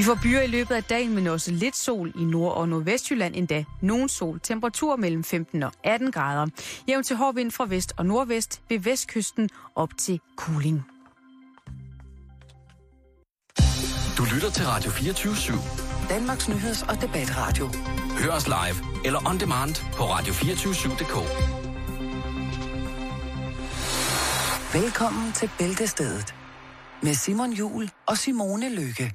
Vi får byer i løbet af dagen, men også lidt sol i Nord- og Nordvestjylland endda. Nogen sol. Temperatur mellem 15 og 18 grader. Jævn til hård vind fra vest og nordvest ved vestkysten op til Kuling. Du lytter til Radio 24 /7. Danmarks nyheds- og debatradio. Hør os live eller on demand på radio247.dk. Velkommen til Bæltestedet med Simon Jul og Simone Lykke.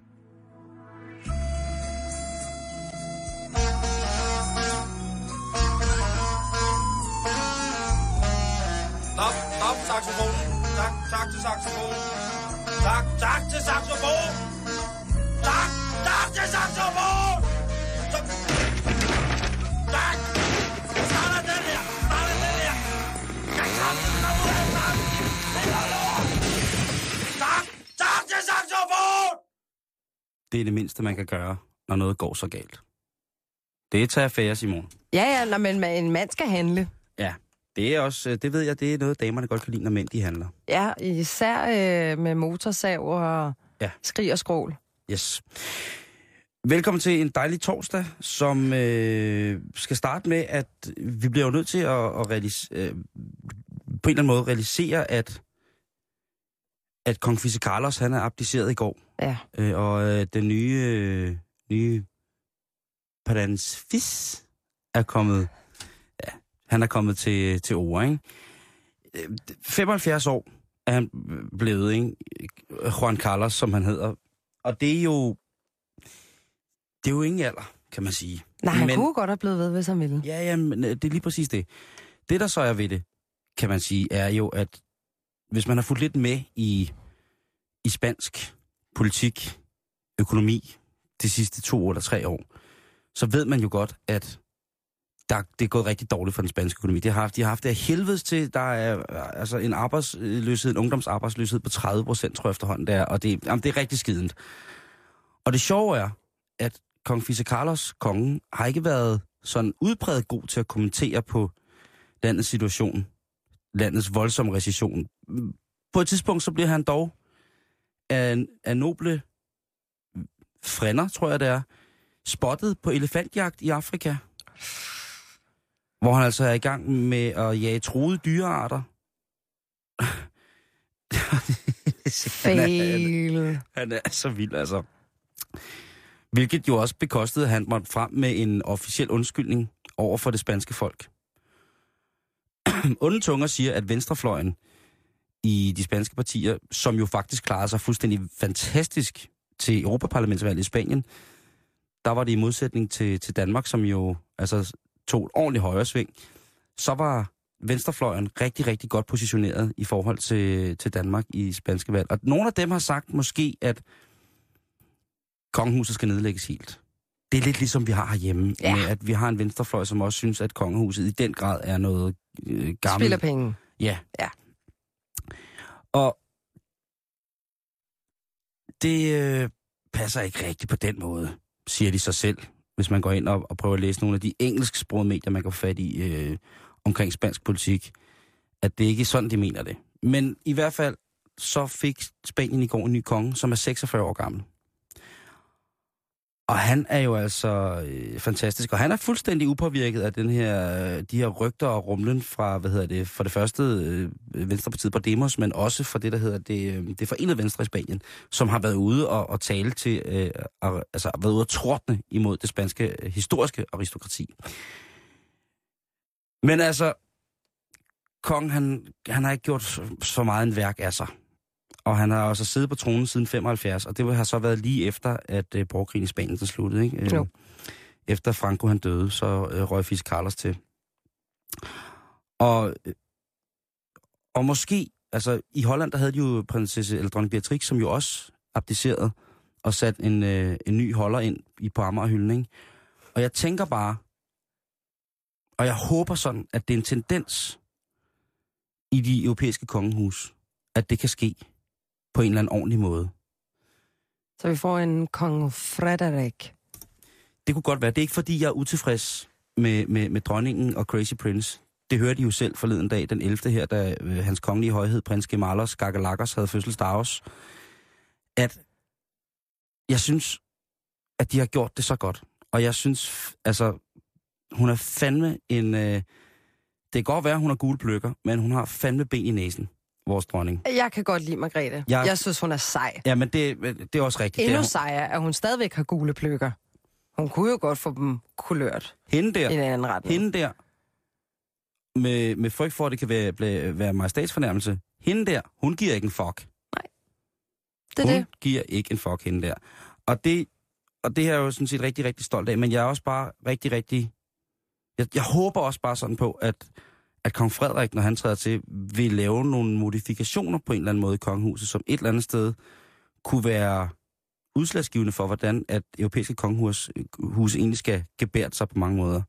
Tak, tak til saxofonen. Tak, tak til saxofonen. Stop. Tak. Start den her. Start den her. Tak, tak, tak, tak, tak. Det er lort. Tak, tak til saxofonen. Det er det mindste, man kan gøre, når noget går så galt. Det er til affære, Simon. Ja, ja, når man, en mand skal handle. Ja, det er også, øh, det ved jeg, det er noget, damerne godt kan lide, når mænd de handler. Ja, især øh, med motorsav og Ja. skrig og skrål. Yes. Velkommen til en dejlig torsdag, som øh, skal starte med, at vi bliver jo nødt til at, at realis- øh, på en eller anden måde realisere, at, at kong Fisse Carlos, han er abdiceret i går. Ja. Øh, og øh, den nye, øh, nye Prins Fis er kommet, han er kommet til, til ord, ikke? Øh, 75 år er han blevet, ikke? Juan Carlos, som han hedder. Og det er jo, det er jo ingen alder, kan man sige. Nej, han Men- kunne godt have blevet ved, hvis han ville. Ja, ja, men øh, det er lige præcis det. Det, der så er ved det, kan man sige, er jo, at hvis man har fulgt lidt med i, i spansk politik, økonomi, de sidste to eller tre år, så ved man jo godt, at der, det er gået rigtig dårligt for den spanske økonomi. Det har haft, de har haft det af helvedes til. Der er øh, altså en arbejdsløshed, en ungdomsarbejdsløshed på 30 procent, tror jeg efterhånden, der, og det, jamen, det er rigtig skident. Og det sjove er, at kong Fise Carlos, kongen, har ikke været sådan udpræget god til at kommentere på landets situation, landets voldsomme recession. På et tidspunkt så bliver han dog af, af noble frænder, tror jeg det er, spottet på elefantjagt i Afrika. Hvor han altså er i gang med at jage truede dyrearter. han, er, han er så vild, altså. Hvilket jo også bekostede, at han måtte frem med en officiel undskyldning over for det spanske folk. Onde tunger siger, at venstrefløjen i de spanske partier, som jo faktisk klarede sig fuldstændig fantastisk til Europaparlamentsvalget i Spanien, der var det i modsætning til, til Danmark, som jo altså, tog et ordentligt højre sving, så var venstrefløjen rigtig, rigtig godt positioneret i forhold til, til Danmark i spanske valg. Og nogle af dem har sagt måske, at kongehuset skal nedlægges helt. Det er lidt ligesom vi har herhjemme, Ja. med at vi har en venstrefløj, som også synes, at kongehuset i den grad er noget øh, gammelt. Spiller penge. Ja. Ja. Og det øh, passer ikke rigtigt på den måde, siger de sig selv, hvis man går ind og, og prøver at læse nogle af de engelsksprogede medier, man kan få fat i øh, omkring spansk politik, at det ikke er sådan, de mener det. Men i hvert fald, så fik Spanien i går en ny konge, som er 46 år gammel. Og han er jo altså øh, fantastisk, og han er fuldstændig upåvirket af den her, øh, de her rygter og rumlen fra, hvad hedder det, for det første øh, Venstrepartiet Podemos, men også fra det, der hedder det, øh, det forenede Venstre i Spanien, som har været ude og, og tale til, øh, og, altså været ude og trådne imod det spanske øh, historiske aristokrati. Men altså, kongen, han, han har ikke gjort så- så meget en værk af sig. Og han har også siddet på tronen siden 75, og det har så været lige efter, at øh, borgerkrigen i Spanien den sluttede. Ikke? Øh, Jo. Efter Franco han døde, så øh, røg Fis Carlos til. Og, øh, og måske, altså i Holland, der havde de jo prinsesse, eller dronning Beatrix, som jo også abdicerede og sat en, øh, en ny holder ind i på Amagerhylden, ikke? Og jeg tænker bare, og jeg håber sådan, at det er en tendens i de europæiske kongehus, at det kan ske på en eller anden ordentlig måde. Så vi får en kong Frederik. Det kunne godt være. Det er ikke fordi, jeg er utilfreds med, med, med dronningen og Crazy Prince. Det hørte I jo selv forleden dag, den 11. her, da øh, hans kongelige højhed, prins Gemalos Gagalakos, havde fødselsdag også. At jeg synes, at de har gjort det så godt. Og jeg synes, altså, hun er fandme en... Øh, det kan godt være, at hun har gule pløkker, men hun har fandme ben i næsen, vores dronning. Jeg kan godt lide Margrethe. Jeg- Jeg, synes, hun er sej. Ja, men det, det er også rigtigt. Det er Endnu sejere, at hun stadigvæk har gule pløkker. Hun kunne jo godt få dem kulørt Hende der, i en anden retning. hende der, med, med frygt for, at det kan være, blive- være majestatsfornærmelse, hende der, hun giver ikke en fuck. det er hun det. giver ikke en fuck hende der. Og det, og det er jeg jo sådan set rigtig, rigtig stolt af, men jeg er også bare rigtig, rigtig... Jeg, jeg håber også bare sådan på, at, at kong Frederik, når han træder til, vil lave nogle modifikationer på en eller anden måde i kongehuset, som et eller andet sted kunne være udslagsgivende for, hvordan at europæiske kongehus hus egentlig skal gebært sig på mange måder.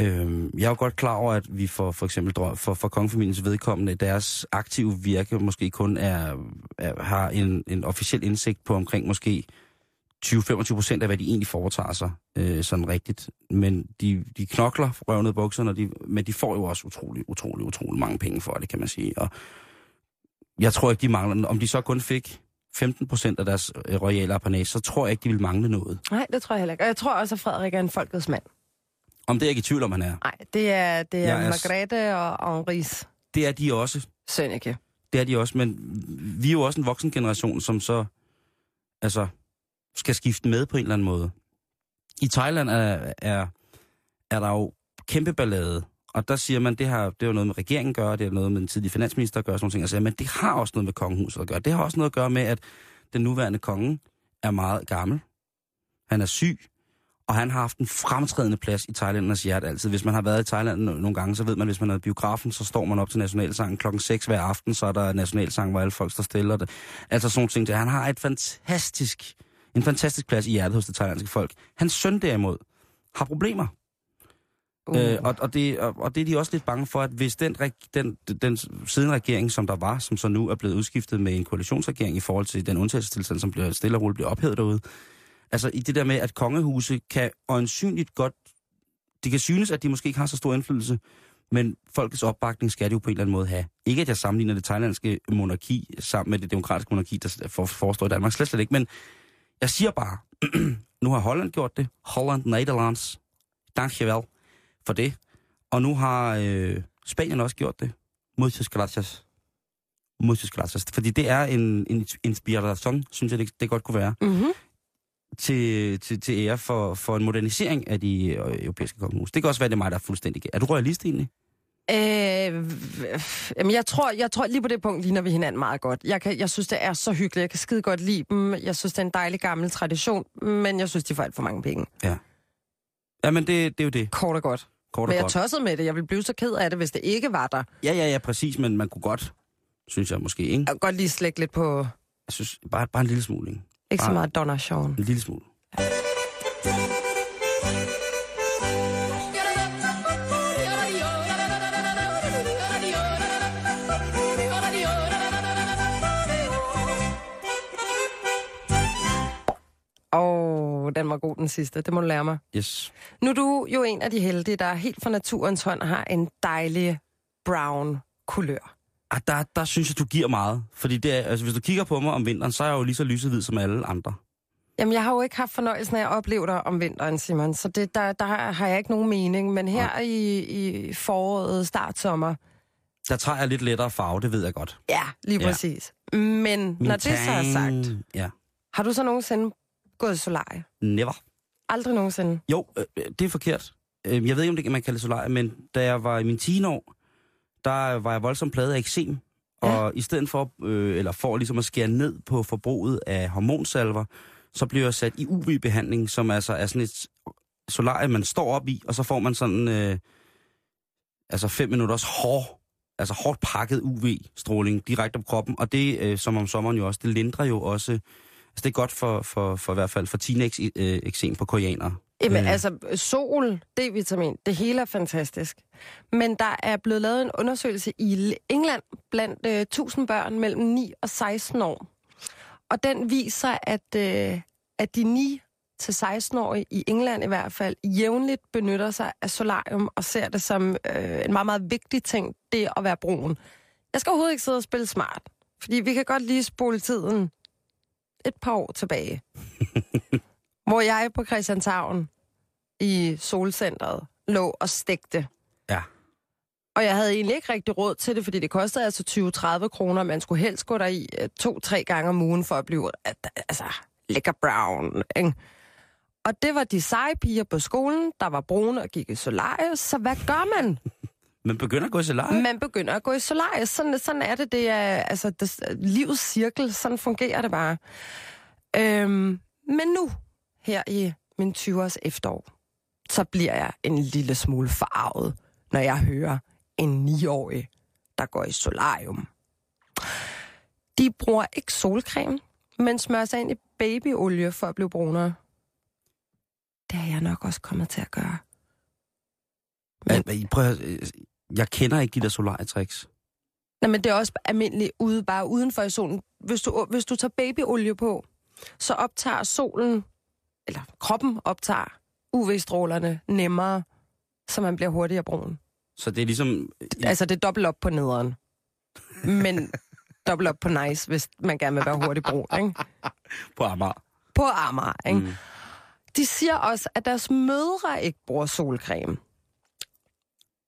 Øhm, jeg er jo godt klar over, at vi for, for eksempel for, for kongefamiliens vedkommende, deres aktive virke måske kun er, er har en, en officiel indsigt på omkring måske 20-25 procent af, hvad de egentlig foretager sig øh, sådan rigtigt. Men de, de knokler røvnet bukserne, de, men de får jo også utrolig, utrolig, utrolig mange penge for det, kan man sige. Og jeg tror ikke, de mangler Om de så kun fik 15 procent af deres øh, royale apanage, så tror jeg ikke, de vil mangle noget. Nej, det tror jeg heller ikke. Og jeg tror også, at Frederik er en folkets mand. Om det er jeg ikke i tvivl om, han er. Nej, det er, det er Jeg er Margrethe og Henris Det er de også. Sønneke. Det er de også, men vi er jo også en voksen generation, som så altså, skal skifte med på en eller anden måde. I Thailand er, er, er der jo kæmpe ballade, og der siger man, det har det er noget med regeringen at gøre, det er noget med den tidlige finansminister at gøre, sådan nogle ting, og siger, men det har også noget med kongehuset at gøre. Det har også noget at gøre med, at den nuværende konge er meget gammel. Han er syg, og han har haft en fremtrædende plads i Thailanders hjerte altid. Hvis man har været i Thailand nogle gange, så ved man, hvis man er i biografen, så står man op til nationalsangen klokken 6 hver aften, så er der nationalsang, hvor alle folk står stille. Og det. Altså sådan ting. Han har et fantastisk, en fantastisk plads i hjertet hos det thailandske folk. Hans søn derimod har problemer. Uh. Øh, og, og, det, og, og det er de også lidt bange for, at hvis den, reg- den, den siden regering, som der var, som så nu er blevet udskiftet med en koalitionsregering i forhold til den undtagelsestilstand, som bliver stille og roligt bliver ophævet derude, altså i det der med, at kongehuse kan øjensynligt godt, det kan synes, at de måske ikke har så stor indflydelse, men folkets opbakning skal det jo på en eller anden måde have. Ikke at jeg sammenligner det thailandske monarki sammen med det demokratiske monarki, der for, forestår i Danmark, slet, slet ikke, men jeg siger bare, nu har Holland gjort det, Holland, Nederlands, dankjewel for det, og nu har øh, Spanien også gjort det, muchas gracias, muchas gracias, fordi det er en, en inspiration, synes jeg, det, det godt kunne være Mm-hmm. til, til, til ære for, for en modernisering af de øh, europæiske kongehus. Det kan også være, det er mig, der er fuldstændig. Er du royalist egentlig? Øh, jamen, jeg tror, jeg tror lige på det punkt ligner vi hinanden meget godt. Jeg, kan, jeg synes, det er så hyggeligt. Jeg kan skide godt lide dem. Jeg synes, det er en dejlig gammel tradition. Men jeg synes, de får alt for mange penge. Jamen, det, det er jo det. Kort og godt. Kort Men og jeg godt. tossede med det. Jeg ville blive så ked af det, hvis det ikke var der. Ja, ja, ja, præcis, men man kunne godt, synes jeg måske, ikke? Jeg kan godt lige slække lidt på... Jeg synes, bare, bare en lille smule, ikke? Ikke så Bare- meget donation. En lille smule. Åh, den var god den sidste. Det må du lære mig. Yes. Nu er du jo en af de heldige, der helt fra naturens hånd har en dejlig brown kulør. Ah, der, der synes jeg, du giver meget. Fordi det er, altså, hvis du kigger på mig om vinteren, så er jeg jo lige så lyshvid som alle andre. Jamen, jeg har jo ikke haft fornøjelsen af at opleve dig om vinteren, Simon, så det, der, der har jeg ikke nogen mening. Men her i, i foråret, start sommer, Der tager jeg lidt lettere farve, det ved jeg godt. ja, lige Ja. præcis. Men Min når det så er tang- sagt, Ja, har du så nogensinde gået i solarie? never. Aldrig nogensinde. Jo, øh, øh, det er forkert. Øh, Jeg ved ikke, om det kan man kalde det solarie, men da jeg var i mine teenår, der var jeg voldsomt pladet af eksem. Ja. Og i stedet for, øh, eller for ligesom at skære ned på forbruget af hormonsalver, så blev jeg sat i UV-behandling, som altså er sådan et solarie, man står op i, og så får man sådan, øh, altså fem minutters hård, altså hårdt pakket UV-stråling direkte på kroppen. Og det, øh, som om sommeren jo også, det lindrer jo også, altså det er godt for, for, for i hvert fald for teenage-eksem på koreanere. Jamen, Øh. altså, sol, D-vitamin, det hele er fantastisk. Men der er blevet lavet en undersøgelse i England blandt øh, 1000 børn mellem 9 og 16 år. Og den viser, at, øh, at de 9 til 16-årige i England i hvert fald jævnligt benytter sig af solarium og ser det som øh, en meget, meget vigtig ting, det at være brun. Jeg skal overhovedet ikke sidde og spille smart, fordi vi kan godt lige spole tiden et par år tilbage, hvor jeg på Christianshavn i Solcentret lå og stegte. Ja. Og jeg havde egentlig ikke rigtig råd til det, fordi det kostede altså 20-30 kroner. Man skulle helst gå der i to-tre gange om ugen for at blive altså, lækker brown. Ikke? Og det var de seje piger på skolen, der var brune og gik i solarius. Så hvad gør man? Man begynder at gå i solarium? Man begynder at gå i solarie. Sådan, sådan er det. Det er altså, det, livets cirkel. Sådan fungerer det bare. Øhm, men nu, her i min 20-års efterår, så bliver jeg en lille smule forarvet, når jeg hører en 9-årig, der går i solarium. De bruger ikke solcreme, men smører sig ind i babyolie for at blive brunere. Det er jeg nok også kommet til at gøre. Men... Men, prøv at, jeg kender ikke de der solarietricks. Nej, men det er også almindeligt ude, bare udenfor i solen. Hvis du, hvis du tager babyolie på, så optager solen, eller kroppen optager UV-strålerne nemmere, så man bliver hurtigere brun. Så det er ligesom... Altså, det er dobbelt op på nederen. Men dobbelt op på nice, hvis man gerne vil være hurtig brun, ikke? På Amager. På Amager, ikke? Mm. De siger også, at deres mødre ikke bruger solcreme.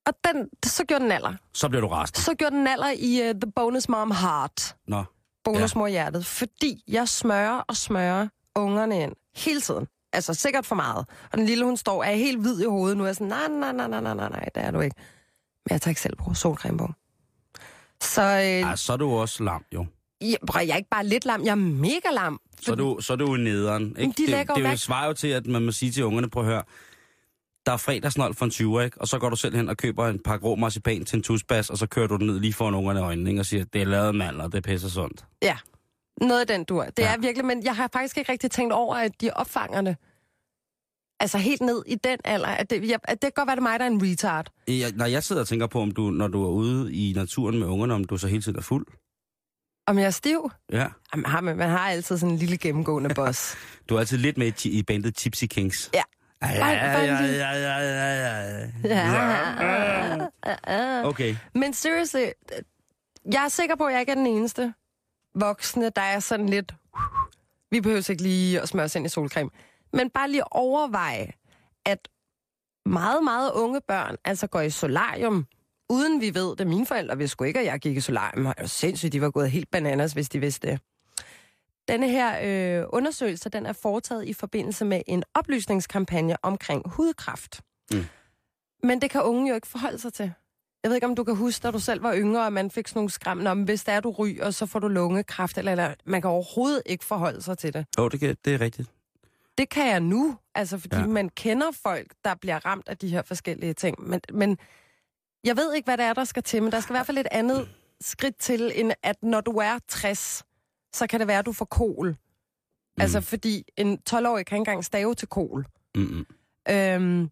Og den, så gjorde den alder. Så bliver du rast. Så gjorde den alder i uh, The Bonus Mom Heart. Nå. Bonusmor ja. hjertet. Fordi jeg smører og smører ungerne ind hele tiden. Altså sikkert for meget. Og den lille, hun står, er helt hvid i hovedet nu. er sådan, nej, nej, nej, nej, nej, nej, nej, det er du ikke. Men jeg tager ikke selv på solcreme på. Så, øh, ja, så er du også lam, jo. Jeg, jeg er ikke bare lidt lam, jeg er mega lam. Så er du, så er du nederen. Ikke? De det, det, det svarer jo til, at man må sige til ungerne, prøv at høre, der er fredagsnold for en 20, ikke? Og så går du selv hen og køber en par grå marcipan til en tusbas, og så kører du den ned lige foran ungerne i øjnene, ikke? Og siger, det er lavet mand, og det pisser sundt. Ja, noget af den du Det ja. er virkelig, men jeg har faktisk ikke rigtig tænkt over, at de opfangerne, altså helt ned i den alder, at det, jeg, at det kan godt være, det er mig, der er en retard. Jeg, når jeg sidder og tænker på, om du, når du er ude i naturen med ungerne, om du så hele tiden er fuld. Om jeg er stiv? Ja. Jamen, har man, man har altid sådan en lille gennemgående boss. du er altid lidt med i, i bandet Tipsy Kings. Ja. Okay. Men seriously, jeg er sikker på, at jeg ikke er den eneste voksne, der er sådan lidt... Vi behøver ikke lige at smøre os ind i solcreme. Men bare lige overveje, at meget, meget unge børn altså går i solarium, uden vi ved det. Mine forældre vidste sgu ikke, at jeg gik i solarium. Og sindssygt, de var gået helt bananas, hvis de vidste det. Denne her øh, undersøgelse, den er foretaget i forbindelse med en oplysningskampagne omkring hudkræft. Mm. Men det kan unge jo ikke forholde sig til. Jeg ved ikke, om du kan huske, da du selv var yngre, og man fik sådan nogle skræm, om hvis der er du ryger, så får du lungekræft, eller, eller man kan overhovedet ikke forholde sig til det. Jo, det, kan, det er rigtigt. Det kan jeg nu, altså fordi ja. man kender folk, der bliver ramt af de her forskellige ting. Men, men jeg ved ikke, hvad det er, der skal til, men der skal i hvert fald et andet skridt til, end at når du er 60, så kan det være, at du får kol. Mm. Altså, fordi en 12-årig kan ikke engang stave til kol. Mm-hmm. Øhm,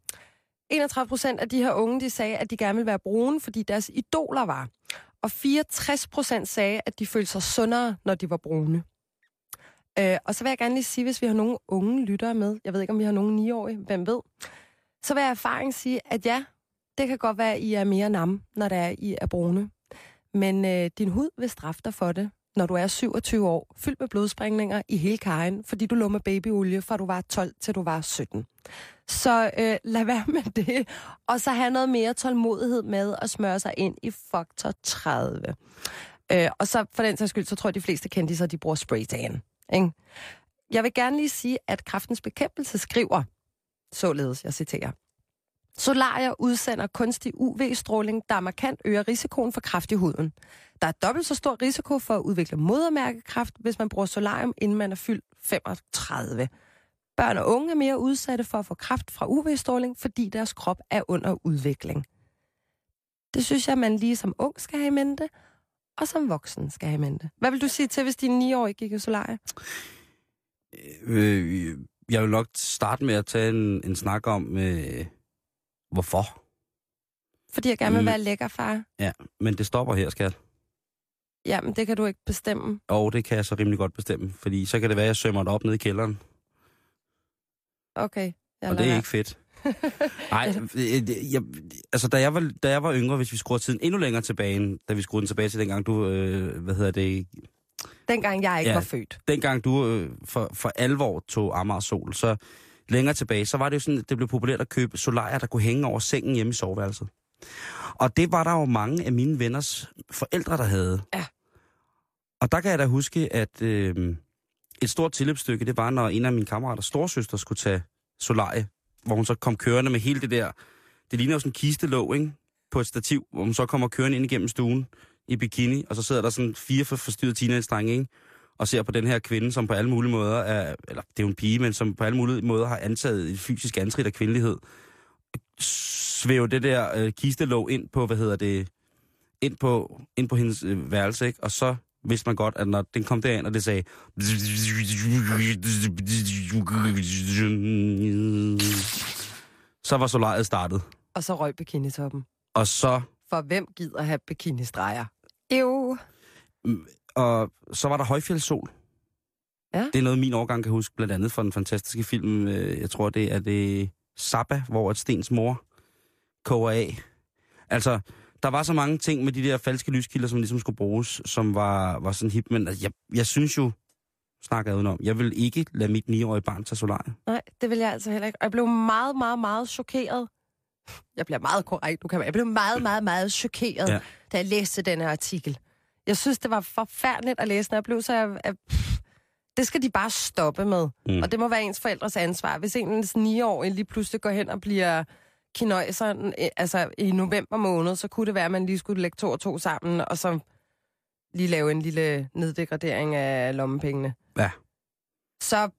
31 procent af de her unge, de sagde, at de gerne ville være brune, fordi deres idoler var. Og 64 procent sagde, at de følte sig sundere, når de var brune. Øh, og så vil jeg gerne lige sige, hvis vi har nogle unge lyttere med, jeg ved ikke, om vi har nogle 9-årige, hvem ved, så vil jeg erfaring sige, at ja, det kan godt være, at I er mere nam, når det er, I er brune. Men øh, din hud vil straffe dig for det, når du er 27 år, fyldt med blodsprængninger i hele kajen, fordi du lå med babyolie, fra du var 12 til du var 17. Så øh, lad være med det, og så have noget mere tålmodighed med at smøre sig ind i Faktor 30. Øh, og så for den sags skyld, så tror jeg, de fleste kendiser, de bruger spraytan. Ikke? Jeg vil gerne lige sige, at kraftens bekæmpelse skriver, således, jeg citerer, Solarier udsender kunstig UV-stråling, der markant øger risikoen for kræft i huden. Der er dobbelt så stor risiko for at udvikle modermærkekræft, hvis man bruger solarium, inden man er fyldt 35. Børn og unge er mere udsatte for at få kræft fra UV-stråling, fordi deres krop er under udvikling. Det synes jeg, man lige som ung skal have i mente, og som voksen skal have i mente. Hvad vil du sige til, hvis din 9-årige gik i solarie? Øh, øh, jeg vil nok starte med at tage en, en snak om, øh, hvorfor. Fordi jeg gerne vil være lækker, far. Ja, men det stopper her, skat. Jamen, det kan du ikke bestemme. Og det kan jeg så rimelig godt bestemme, fordi så kan det være, at jeg sømmer det op ned i kælderen. Okay. Jeg og det er ikke fedt. Nej, jeg, altså da jeg, var, da jeg var yngre, hvis vi skruer tiden endnu længere tilbage, da vi skruede den tilbage til dengang, du, øh, hvad hedder det, Dengang jeg ikke Ja. var født. dengang du øh, for, for alvor tog Amager Sol, så længere tilbage, så var det jo sådan, at det blev populært at købe solarier, der kunne hænge over sengen hjemme i soveværelset. Og det var der jo mange af mine venners forældre, der havde. Ja. Og der kan jeg da huske, at øh, et stort tilløbsstykke, det var, når en af mine kammerater, storsøster, skulle tage solarie, hvor hun så kom kørende med hele det der, det ligner jo sådan en kistelåg, ikke? På et stativ, hvor hun så kommer kørende ind igennem stuen i bikini, og så sidder der sådan fire for- forstyrrede teenage-drenge, ikke? Og ser på den her kvinde, som på alle mulige måder er, eller det er jo en pige, men som på alle mulige måder har antaget et fysisk antrit af kvindelighed, svæve det der øh, kistelåg ind på, hvad hedder det, ind på, ind på hendes øh, værelse, ikke? og så vidste man godt, at når den kom derind, og det sagde... Så var solariet startet. Og så røg bikinitoppen. Og så For hvem gider have bikinistreger? Jo. Og så var der højfjeldssol. Ja. Det er noget, min årgang kan huske, blandt andet fra den fantastiske film, øh, jeg tror, det er det Zappa, hvor et Stens mor koger af. Altså, der var så mange ting med de der falske lyskilder, som ligesom skulle bruges, som var, var sådan hip, men jeg, jeg synes jo, snakker jeg udenom, jeg vil ikke lade mit 9-årige barn tage solarie. Nej, det vil jeg altså heller ikke. Og jeg blev meget, meget, meget chokeret. Jeg bliver meget korrekt, du kan Jeg blev meget, meget, meget chokeret, ja. da jeg læste denne artikel. Jeg synes, det var forfærdeligt at læse, når jeg blev så... Jeg, jeg, pff, det skal de bare stoppe med. Mm. Og det må være ens forældres ansvar. Hvis ens 9-årige lige pludselig går hen og bliver kinøjser altså i november måned, så kunne det være, at man lige skulle lægge to og to sammen, og så lige lave en lille neddegradering af lommepengene. Ja. Så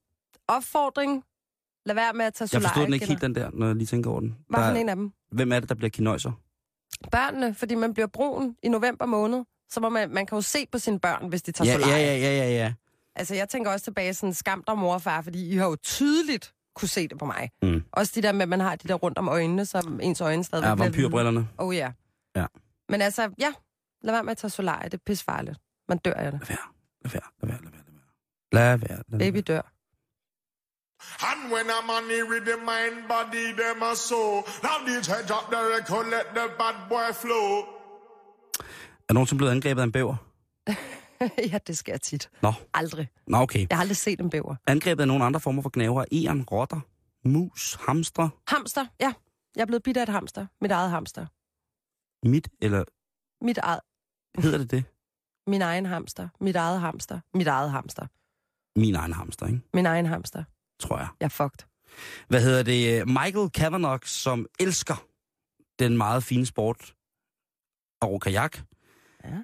opfordring, lad være med at tage Jeg solarie. forstod den ikke helt, den der, når jeg lige tænker over den. Hvad for en af dem? Hvem er det, der bliver kinøjser? Børnene, fordi man bliver brun i november måned. Så må man, man kan jo se på sine børn, hvis de tager Ja, solarie. ja, ja, ja, ja, ja. Altså, jeg tænker også tilbage sådan, skam dig mor og far, fordi I har jo tydeligt kunne se det på mig. Mm. Også de der med, at man har de der rundt om øjnene, som ens øjne stadig Ja, vampyrbrillerne. Oh ja. Ja. Men altså, ja, lad være med at tage solarie, det er pissefarligt. Man dør af det. Lad være, lad være, lad være, lad være. Lad være, lad være. Lad være. Baby dør. And when I'm on it with the mind, body, them a so. Now DJ drop the record, let the bad boy flow. Er nogen, som blevet angrebet af en bæver? ja, det sker tit. Nå, Aldrig. nå okay. Jeg har aldrig set en bæver. Angrebet af nogle andre former for knæver. Eren, rotter, mus, hamstre, Hamster, ja. Jeg er blevet bidt af et hamster. Mit eget hamster. mit, eller Mit eget, hedder det det? min egen hamster. Mit eget hamster. Mit eget hamster. Min egen hamster, ikke? Min egen hamster. Tror jeg. Jeg er fucked. Hvad hedder det? Michael Kavanagh, som elsker den meget fine sport ro kajak. Ja.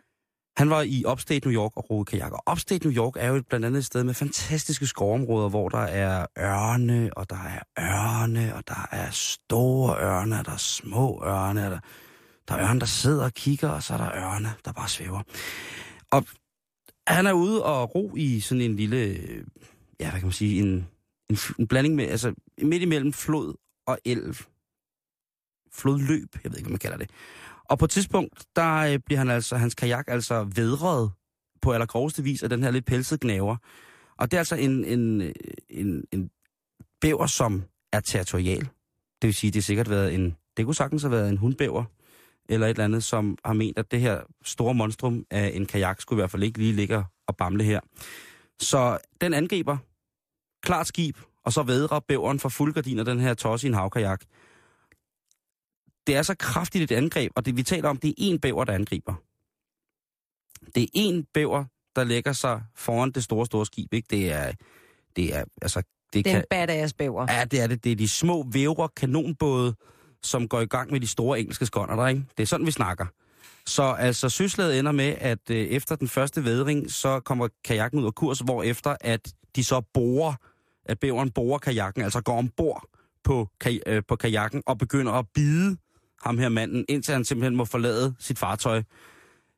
Han var i Upstate New York og roede kajak. Og Upstate New York er jo et- blandt andet et sted med fantastiske skovområder, hvor der er ørne, og der er ørne, og der er store ørne, og der er små ørne, og der, der er ørne, der sidder og kigger, og så er der ørne, der bare svæver. Og han er ude og ro i sådan en lille, ja, hvad kan man sige, en, en, en blanding med, altså midt imellem flod og elv. Flodløb, jeg ved ikke, hvad man kalder det. Og på et tidspunkt, der øh, bliver han altså, hans kajak altså vedret på allergroveste vis af den her lidt pelsede gnaver. Og det er altså en, en, øh, en, en bæver, som er territorial. Det vil sige, det har sikkert været en, det kunne sagtens have været en hundbæver, eller et eller andet, som har ment, at det her store monstrum af en kajak skulle i hvert fald ikke lige ligge og bamle her. Så den angriber, klart skib, og så vedrer bæveren for fuldgardiner den her tosse i en havkajak. Det er så kraftigt et angreb, og det vi taler om, det er en bæver, der angriber. Det er en bæver, der lægger sig foran det store, store skib. Ikke? Det er, det er, altså, det Det er kan, en badass bæver. Ja, det er det. Det er de små vævre kanonbåde, som går i gang med de store engelske skånder, der, ikke? Det er sådan, vi snakker. Så altså, søslaget ender med, at øh, efter den første vædring, så kommer kajakken ud af kurs, hvor efter at de så borer, at bæveren borer kajakken, altså går ombord på, kaj, øh, på kajakken og begynder at bide ham her manden, indtil han simpelthen må forlade sit fartøj.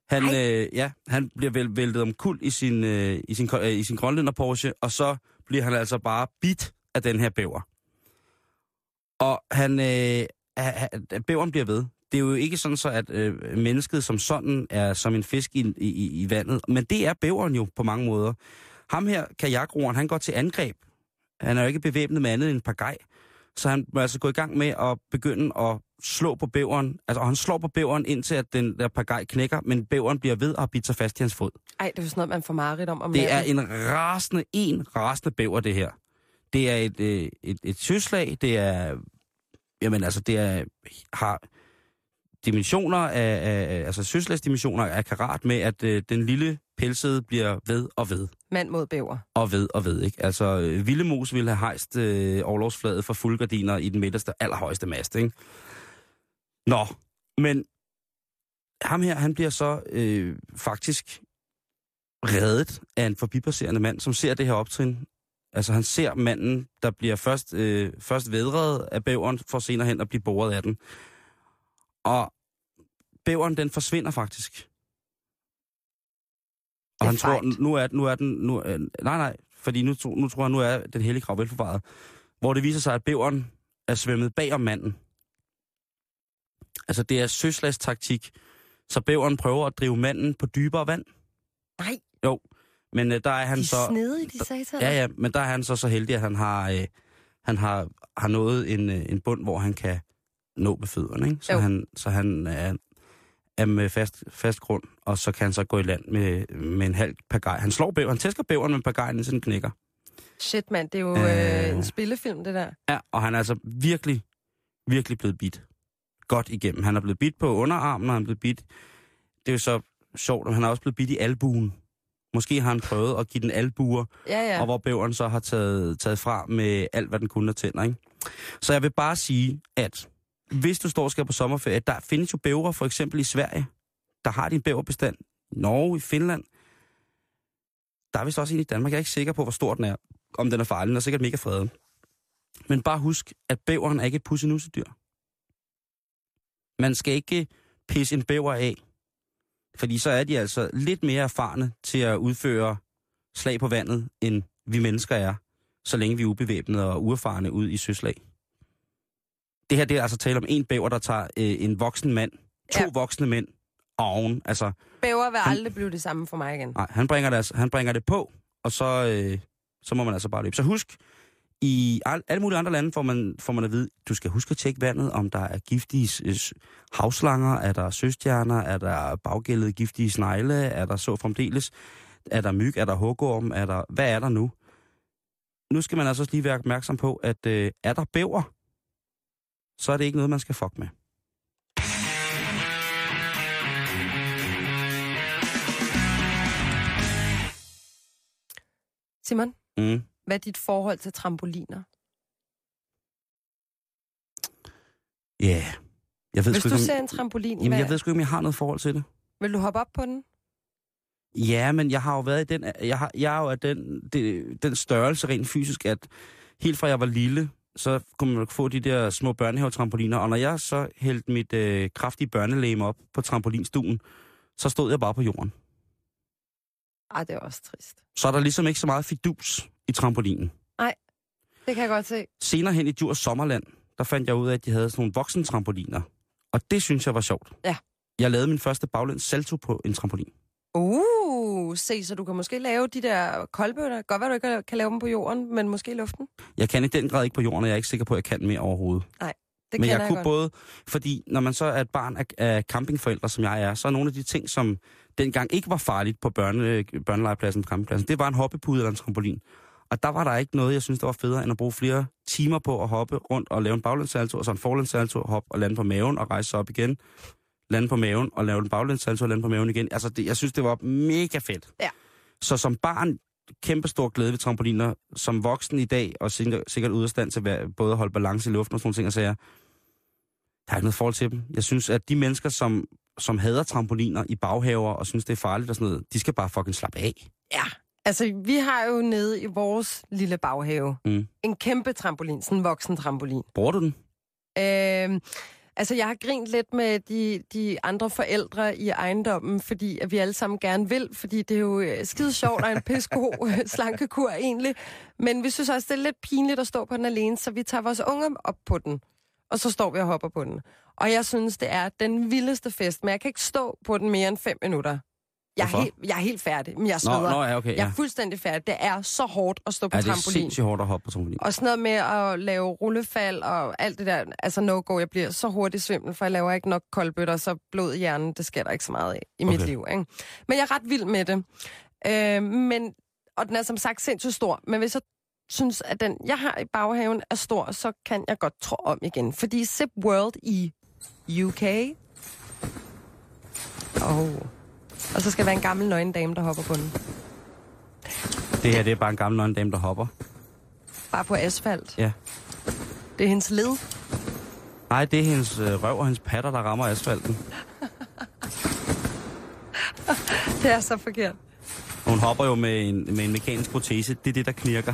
Han, øh, ja, han bliver vel, væltet om kul i sin, øh, i sin, øh, i sin grønlænder Porsche, og så bliver han altså bare bit af den her bæver. Og han, øh, ha- bæveren bliver ved. Det er jo ikke sådan så, at øh, mennesket som sådan er som en fisk i, i, i vandet, men det er bæveren jo på mange måder. Ham her, kajakroeren, han går til angreb. Han er jo ikke bevæbnet med andet end en par gej. Så han må altså gå i gang med at begynde at slå på bæveren. Altså, og han slår på bæveren, indtil at den der pagaj knækker, men bæveren bliver ved bidt sig fast i hans fod. Ej, det er jo sådan noget, man får mareridt om om Det er en rasende, en rasende bæver, det her. Det er et, øh, et, et søslag, det er, jamen altså, det er, har dimensioner af, af altså søslagsdimensioner af karat med, at øh, den lille pelsede bliver ved og ved Mand mod bæver. og ved og ved, ikke? Altså, øh, Villemos ville have hejst øh, overlovsflaget for fuldgardiner i den midterste, allerhøjeste mast, ikke? Nå, men ham her, han bliver så øh, faktisk reddet af en forbipasserende mand, som ser det her optrin. Altså, han ser manden, der bliver først, øh, først vedret af bæveren, for senere hen at blive boret af den. Og bæveren, den forsvinder faktisk. Og han tror, fejt. nu er, nu er den... Nu, øh, nej, nej, fordi nu, nu tror jeg, nu er den hellige grav velforvaret. Hvor det viser sig, at bæveren er svømmet bag om manden. Altså, det er søslagstaktik. Så bæveren prøver at drive manden på dybere vand. Nej, Jo, men øh, der er han de så... snedige, de sataner. Ja, ja, men der er han så så heldig, at han har, øh, han har, har nået en, øh, en bund, hvor han kan nå med fødderne. Ikke? Så, Jo. han, så han er, er med fast, fast grund, og så kan han så gå i land med, med en halv pagaj. Han slår bæveren, han tæsker bæveren med pagajen, så den knækker. Shit, mand, det er jo øh, Øh. en spillefilm, det der. Ja, og han er altså virkelig, virkelig blevet bidt godt igennem. Han er blevet bidt på underarmen, og han er blevet bidt... Det er jo så sjovt, at han er også blevet bidt i albuen. Måske har han prøvet at give den albuer, Ja, ja. og hvor bæveren så har taget, taget fra med alt, hvad den kunne af tænder. Ikke? Så jeg vil bare sige, at hvis du står og skal på sommerferie, der findes jo bævre, for eksempel i Sverige. Der har de en bæverbestand. Norge, i Finland. Der er vist også en i Danmark. Jeg er ikke sikker på, hvor stor den er. Om den er farlig. Den er sikkert mega fredet. Men bare husk, at bæveren er ikke et pussenussedyr. Man skal ikke pisse en bæver af. Fordi så er de altså lidt mere erfarne til at udføre slag på vandet, end vi mennesker er, så længe vi er ubevæbnede og uerfarne ud i søslag. Det her det er altså tale om en bæver, der tager øh, en voksen mand, to Ja. voksne mænd oven. Altså, Bæver vil Han- aldrig blive det samme for mig igen. nej, han bringer det, altså, han bringer det på, og så, øh, så må man altså bare løbe. Så husk, i al, alle mulige andre lande får man, får man at vide, du skal huske at tjekke vandet, om der er giftige øh, havslanger, er der søstjerner, er der baggældede giftige snegle, er der så fremdeles, er der myg, er der hugorm, er der, hvad er der nu? Nu skal man altså også lige være opmærksom på, at øh, er der bæver, så er det ikke noget, man skal fuck med. Simon, Mm. hvad er dit forhold til trampoliner? Ja, yeah. jeg ved Hvis sgu du ikke, ser om, en trampolin, jamen, hvad, jeg ved sgu ikke, om jeg har noget forhold til det. vil du hoppe op på den? Ja, men jeg har jo været i den, jeg, har, jeg er jo af den, det, den størrelse rent fysisk, at helt fra jeg var lille, så kunne man få de der små børnehavetrampoliner, og når jeg så hældte mit øh, kraftige børnelæme op på trampolinstuen, så stod jeg bare på jorden. Ej, det er også trist. Så er der ligesom ikke så meget fidus i trampolinen. Det kan jeg godt se. Senere hen i Djurs Sommerland, der fandt jeg ud af, at de havde sådan nogle voksentrampoliner. Og det synes jeg var sjovt. Ja. Jeg lavede min første baglæns salto på en trampolin. Uh, se, så du kan måske lave de der koldbøtter. Godt være, du ikke kan lave dem på jorden, men måske i luften. Jeg kan i den grad ikke på jorden, og jeg er ikke sikker på, at jeg kan mere overhovedet. Det Men kender jeg kunne godt. både, fordi når man så er et barn af, af campingforældre, som jeg er, så er nogle af de ting, som dengang ikke var farligt på børne, børnelegepladsen på campingpladsen, det var en hoppepude eller en trampolin. Og der var der ikke noget, jeg synes, der var federe, end at bruge flere timer på at hoppe rundt og lave en baglænssalto, og så en forlænssalto, hoppe og lande på maven og rejse sig op igen, lande på maven og lave en baglænssalto og lande på maven igen. Altså, det, jeg synes, det var mega fedt. Ja. Så som barn, kæmpe stor glæde ved trampoliner. Som voksen i dag, og sikkert, sikkert ude af stand til at både at holde balance i luften og sådan nogle ting, og sager, jeg har ikke noget forhold til dem. Jeg synes, at de mennesker, som, som hader trampoliner i baghaver og synes, det er farligt og sådan noget, de skal bare fucking slappe af. Ja, altså vi har jo nede i vores lille baghave Mm. en kæmpe trampolin, sådan en voksen trampolin. Bruger du den? Øhm, altså, jeg har grint lidt med de, de andre forældre i ejendommen, fordi at vi alle sammen gerne vil, fordi det er jo øh, skide sjovt og en pissegod slankekur egentlig. Men vi synes også, det er lidt pinligt at stå på den alene, så vi tager vores unger op på den, og så står vi og hopper på den. Og jeg synes, det er den vildeste fest, men jeg kan ikke stå på den mere end fem minutter. Jeg er, helt, jeg er helt færdig, men jeg Nå, sveder. nå, ja, okay, Jeg er ja. fuldstændig færdig. Det er så hårdt at stå på Ja, det er trampolin. sindssygt hårdt at hoppe på trampolin. Og sådan noget med at lave rullefald og alt det der, altså no-go, jeg bliver så hurtigt svimmel, for jeg laver ikke nok koldbøtter, så blod i hjernen, det sker der ikke så meget af i mit Okay. liv. Ikke? Men jeg er ret vild med det. Øh, men, og den er som sagt sindssygt stor, men hvis jeg synes, at den, jeg har i baghaven, er stor, så kan jeg godt tro om igen. Fordi Zip World i UK... Oh. Og så skal være en gammel nøgen dame, der hopper på den. Det her, det er bare en gammel nøgen dame, der hopper. Bare på asfalt. Ja. Det er hendes led. Nej, det er hendes øh, røv og hendes patter, der rammer asfalten. Det er så forkert. Hun hopper jo med en, med en mekanisk protese. Det er det, der knirker.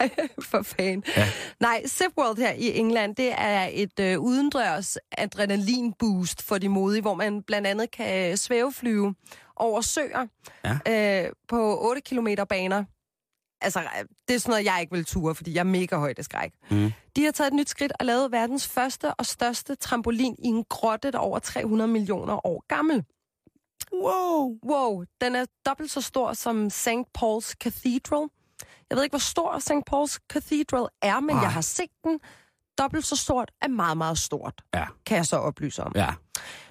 Ej, for fan. Ja. Nej, SipWorld her i England, det er et øh, udendørs adrenalin-boost for de modige, hvor man blandt andet kan svæveflyve over søer Ja. øh, på 8 km baner. Altså, øh, det er sådan noget, jeg ikke vil ture, fordi jeg er mega højdeskræk. Mm. De har taget et nyt skridt og lavet verdens første og største trampolin i en grotte, der er over 300 millioner år gammel. Wow. Wow, den er dobbelt så stor som St. Paul's Cathedral. Jeg ved ikke, hvor stor St. Paul's Cathedral er, men Ej. jeg har set den. Dobbelt så stort er meget, meget stort, Ja. kan jeg så oplyse om. Ja.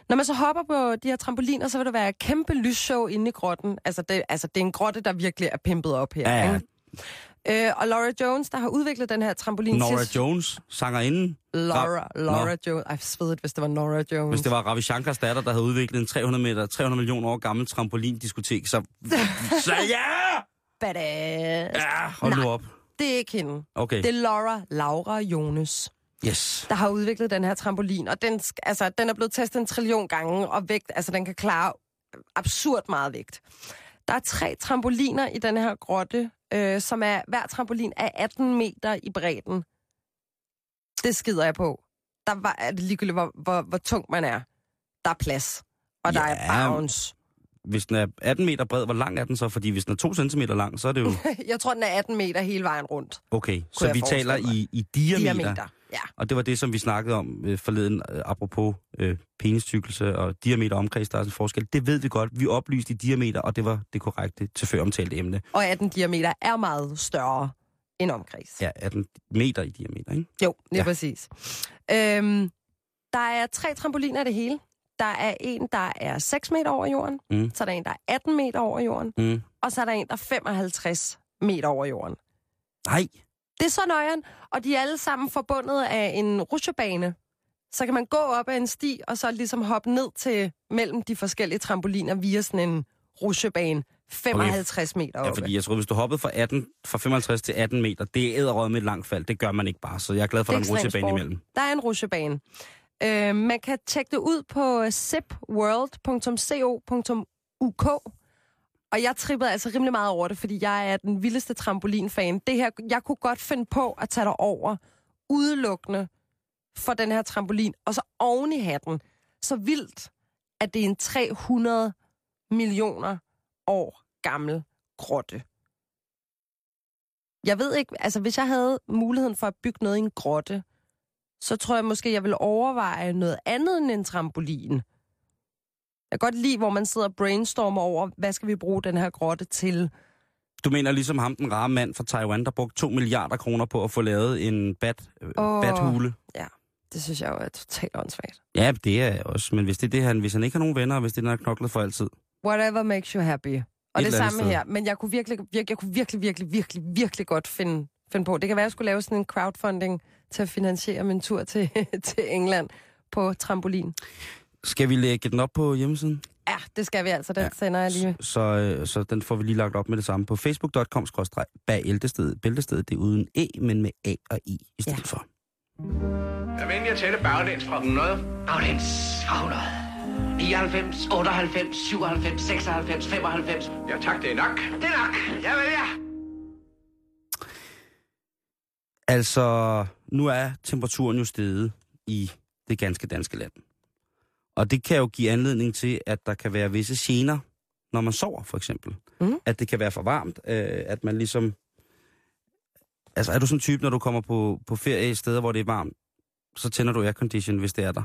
Når man så hopper på de her trampoliner, så vil der være et kæmpe lysshow inde i grotten. Altså det, altså, det er en grotte, der virkelig er pimpet op her. Ja, ja. Ikke? Øh, og Laura Jones, der har udviklet den her trampolin Nora til... Jones, sangerinden. Laura, Ra- Laura Jones. Ej, svedet, hvis det var Nora Jones. Hvis det var Ravi Shankars datter, der havde udviklet en 300, meter, 300 millioner år gammel trampolindiskotek, så... så ja! Badass. Ja, hold nu Nej. op. Det er ikke hende. Okay. Det er Laura, Laura Jones. Yes. der har udviklet den her trampolin, og den, altså, den er blevet testet en trillion gange, og vægt, altså, den kan klare absurd meget vægt. Der er tre trampoliner i den her grotte, øh, som er, hver trampolin er 18 meter i bredden. Det skider jeg på. Der var, er det ligegyldigt, hvor, hvor, hvor tung man er. Der er plads, og der er bounce. Hvis den er 18 meter bred, hvor lang er den så? Fordi hvis den er 2 cm lang, så er det jo... Jeg tror, den er 18 meter hele vejen rundt. Okay, så vi taler mig. i, i diameter. Diameter. Ja. Og det var det, som vi snakkede om øh, forleden, øh, apropos øh, penistykkelse og diameter omkreds, der er en forskel. Det ved vi godt. Vi oplyste i diameter, og det var det korrekte til før omtalte emne. Og 18 diameter er meget større end omkreds. Ja, 18 meter i diameter, ikke? Jo, lige Ja. ja. præcis. Øhm, der er tre trampoliner af det hele. Der er en, der er 6 meter over jorden. Mm. Så er der en, der er 18 meter over jorden. Mm. Og så er der en, der er 55 meter over jorden. Nej, Det er så nøjeren, og de er alle sammen forbundet af en rutsjebane. Så kan man gå op ad en sti, og så ligesom hoppe ned til mellem de forskellige trampoliner via sådan en rutsjebane. 55 okay. meter ja, oppe. fordi jeg tror, hvis du hoppede fra, 18, fra 55 til 18 meter, det er æderrøget med et langt fald. Det gør man ikke bare, så jeg er glad for, at der er en rutsjebane imellem. Der er en rutsjebane. Øh, man kan tjekke det ud på øh, zipworld.co.uk. Og jeg trippede altså rimelig meget over det, fordi jeg er den vildeste trampolinfan. Det her, jeg kunne godt finde på at tage dig over udelukkende for den her trampolin, og så oven i hatten. Så vildt, at det er en 300 millioner år gammel grotte. Jeg ved ikke, altså hvis jeg havde muligheden for at bygge noget i en grotte, så tror jeg måske, jeg vil overveje noget andet end en trampolin. Jeg kan godt lide, hvor man sidder og brainstormer over, hvad skal vi bruge den her grotte til? Du mener ligesom ham, den rare mand fra Taiwan, der brugte 2 milliarder kroner på at få lavet en bat, Åh. bathule. Det synes jeg jo er totalt åndssvagt. Ja, det er også. Men hvis det er det, han, hvis han ikke har nogen venner, og hvis det er, den har knoklet for altid. Whatever makes you happy. Og Et det samme sted. her. Men jeg kunne virkelig, virkelig, jeg kunne virkelig, virkelig, virkelig, virkelig godt finde, finde på. Det kan være, at jeg skulle lave sådan en crowdfunding til at finansiere min tur til, til England på trampolin. Skal vi lægge den op på hjemmesiden? Ja, det skal vi altså. Den Ja. sender jeg lige. Så, øh, så den får vi lige lagt op med det samme på facebook.com bag bæltestedet. Det er uden E, men med A og I i stedet Ja. for. Jeg at tælle baglæns fra 100. Baglæns fra 100. 99, 98, 97, 96, 95. Ja tak, det er nok. Det er nok. Ja, vel ja. Altså, nu er temperaturen jo steget i det ganske danske land. Og det kan jo give anledning til, at der kan være visse gener, når man sover, for eksempel. Mhm. At det kan være for varmt, øh, at man ligesom... Altså, er du sådan en type, når du kommer på, på ferie i steder, hvor det er varmt, så tænder du aircondition, hvis det er der?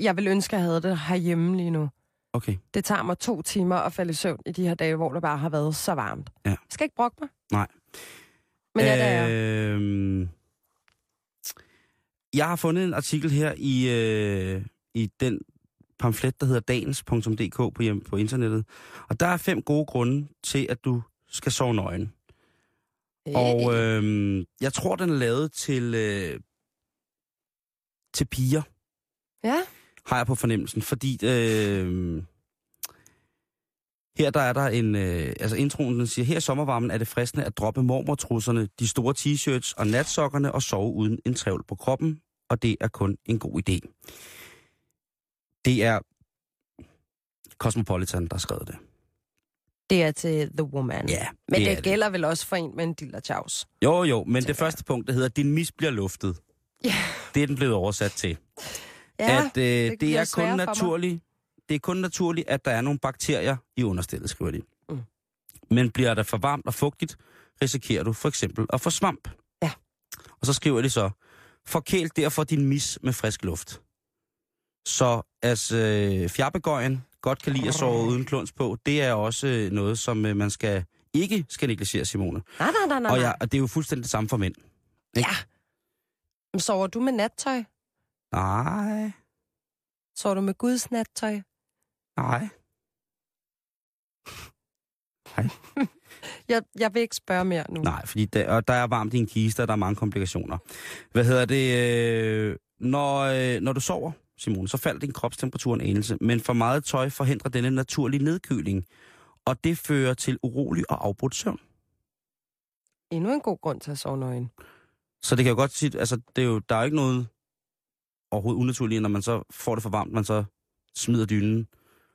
Jeg vil ønske, at jeg havde det herhjemme lige nu. Okay. Det tager mig to timer at falde i søvn i de her dage, hvor det bare har været så varmt. Ja. Jeg skal ikke brokke mig. Nej. Men ja, det er jeg. Øhm, jeg har fundet en artikel her i, øh, i den pamflet, der hedder dagens.dk på, hjem, på internettet. Og der er fem gode grunde til, at du skal sove nøgen. Og øh, jeg tror, den er lavet til, øh, til piger, Ja, har jeg på fornemmelsen. Fordi øh, her der er der en... Øh, altså introen, den siger, her i sommervarmen er det fristende at droppe mormortrusserne, de store t-shirts og natsokkerne og sove uden en trævl på kroppen. Og det er kun en god idé. Det er Cosmopolitan, der har skrevet det. det er til The Woman. Ja, Men det det, er det gælder vel også for en med en diller chaus. Jo, jo, men det første punkt, der hedder, din mis bliver luftet. Ja. Det er den blevet oversat til. Ja, at øh, det, det er kun naturligt, det er kun naturligt, at der er nogle bakterier i understillet, skriver de. Mm. Men bliver det for varmt og fugtigt, risikerer du for eksempel at få svamp. Ja. Og så skriver de så, forkæl derfor din mis med frisk luft. Så altså, øh, fjarbegøjen godt kan lide at sove uden kluns på, det er også øh, noget, som øh, man skal ikke skal negligere, Simone. Nej, nej, nej, nej. Og, jeg, og det er jo fuldstændig det samme for mænd. ikke? Ja. Men sover du med nattøj? Nej, Sover du med Guds nattøj? nej. Jeg, jeg vil ikke spørge mere nu. Nej, fordi der, og der er varmt i en kiste, og der er mange komplikationer. Hvad hedder det? Øh, når, øh, når du sover, Simone, så falder din kropstemperatur en anelse, men for meget tøj forhindrer denne naturlige nedkøling, og det fører til urolig og afbrudt søvn. Endnu en god grund til at sove nøgen. Så det kan jo godt sige, altså det er jo, der er jo ikke noget overhovedet unaturligt, når man så får det for varmt, man så smider dynen,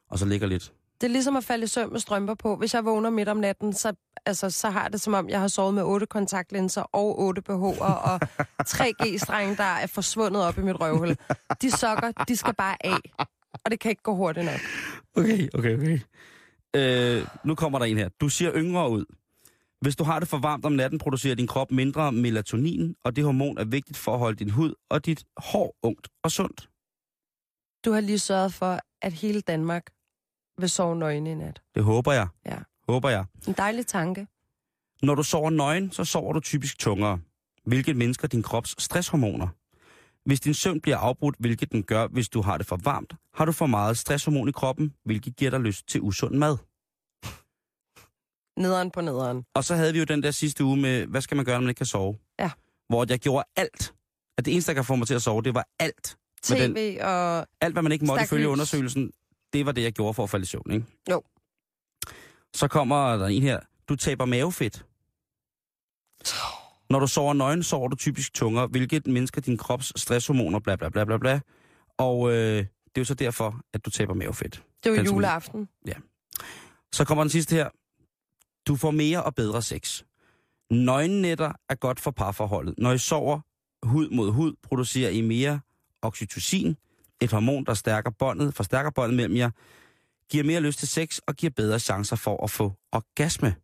og så ligger lidt. Det er ligesom at falde i søvn med strømper på. Hvis jeg vågner midt om natten, så, altså, så har det som om, jeg har sovet med otte kontaktlinser og otte BH'er og 3G-strenge, der er forsvundet op i mit røvhul. De sokker, de skal bare af. Og det kan ikke gå hurtigt nok. Okay, okay, okay. Øh, nu kommer der en her. Du ser yngre ud. Hvis du har det for varmt om natten, producerer din krop mindre melatonin, og det hormon er vigtigt for at holde din hud og dit hår ungt og sundt. Du har lige sørget for, at hele Danmark vil sove nøgen i nat. Det håber jeg. Ja. Håber jeg. En dejlig tanke. Når du sover nøgen, så sover du typisk tungere, hvilket mindsker din krops stresshormoner. Hvis din søvn bliver afbrudt, hvilket den gør, hvis du har det for varmt, har du for meget stresshormon i kroppen, hvilket giver dig lyst til usund mad. Nederen på nederen. Og så havde vi jo den der sidste uge med, hvad skal man gøre, når man ikke kan sove? Ja. Hvor jeg gjorde alt. At det eneste, der kan få mig til at sove, det var alt. Med den- TV og... Alt, hvad man ikke måtte ifølge lys. undersøgelsen, det var det, jeg gjorde for at falde i søvn, ikke? Jo. Så kommer der en her. Du taber mavefedt. Når du sover nøgen, sover du typisk tungere, hvilket mindsker din krops stresshormoner, bla bla bla bla bla. Og øh, det er jo så derfor, at du taber mavefedt. Det er Den som- juleaften. Så kommer den sidste her. Du får mere og bedre sex. Nøgennetter er godt for parforholdet. Når I sover hud mod hud, producerer I mere oxytocin, et hormon, der stærker båndet, forstærker båndet mellem jer, giver mere lyst til sex og giver bedre chancer for at få orgasme.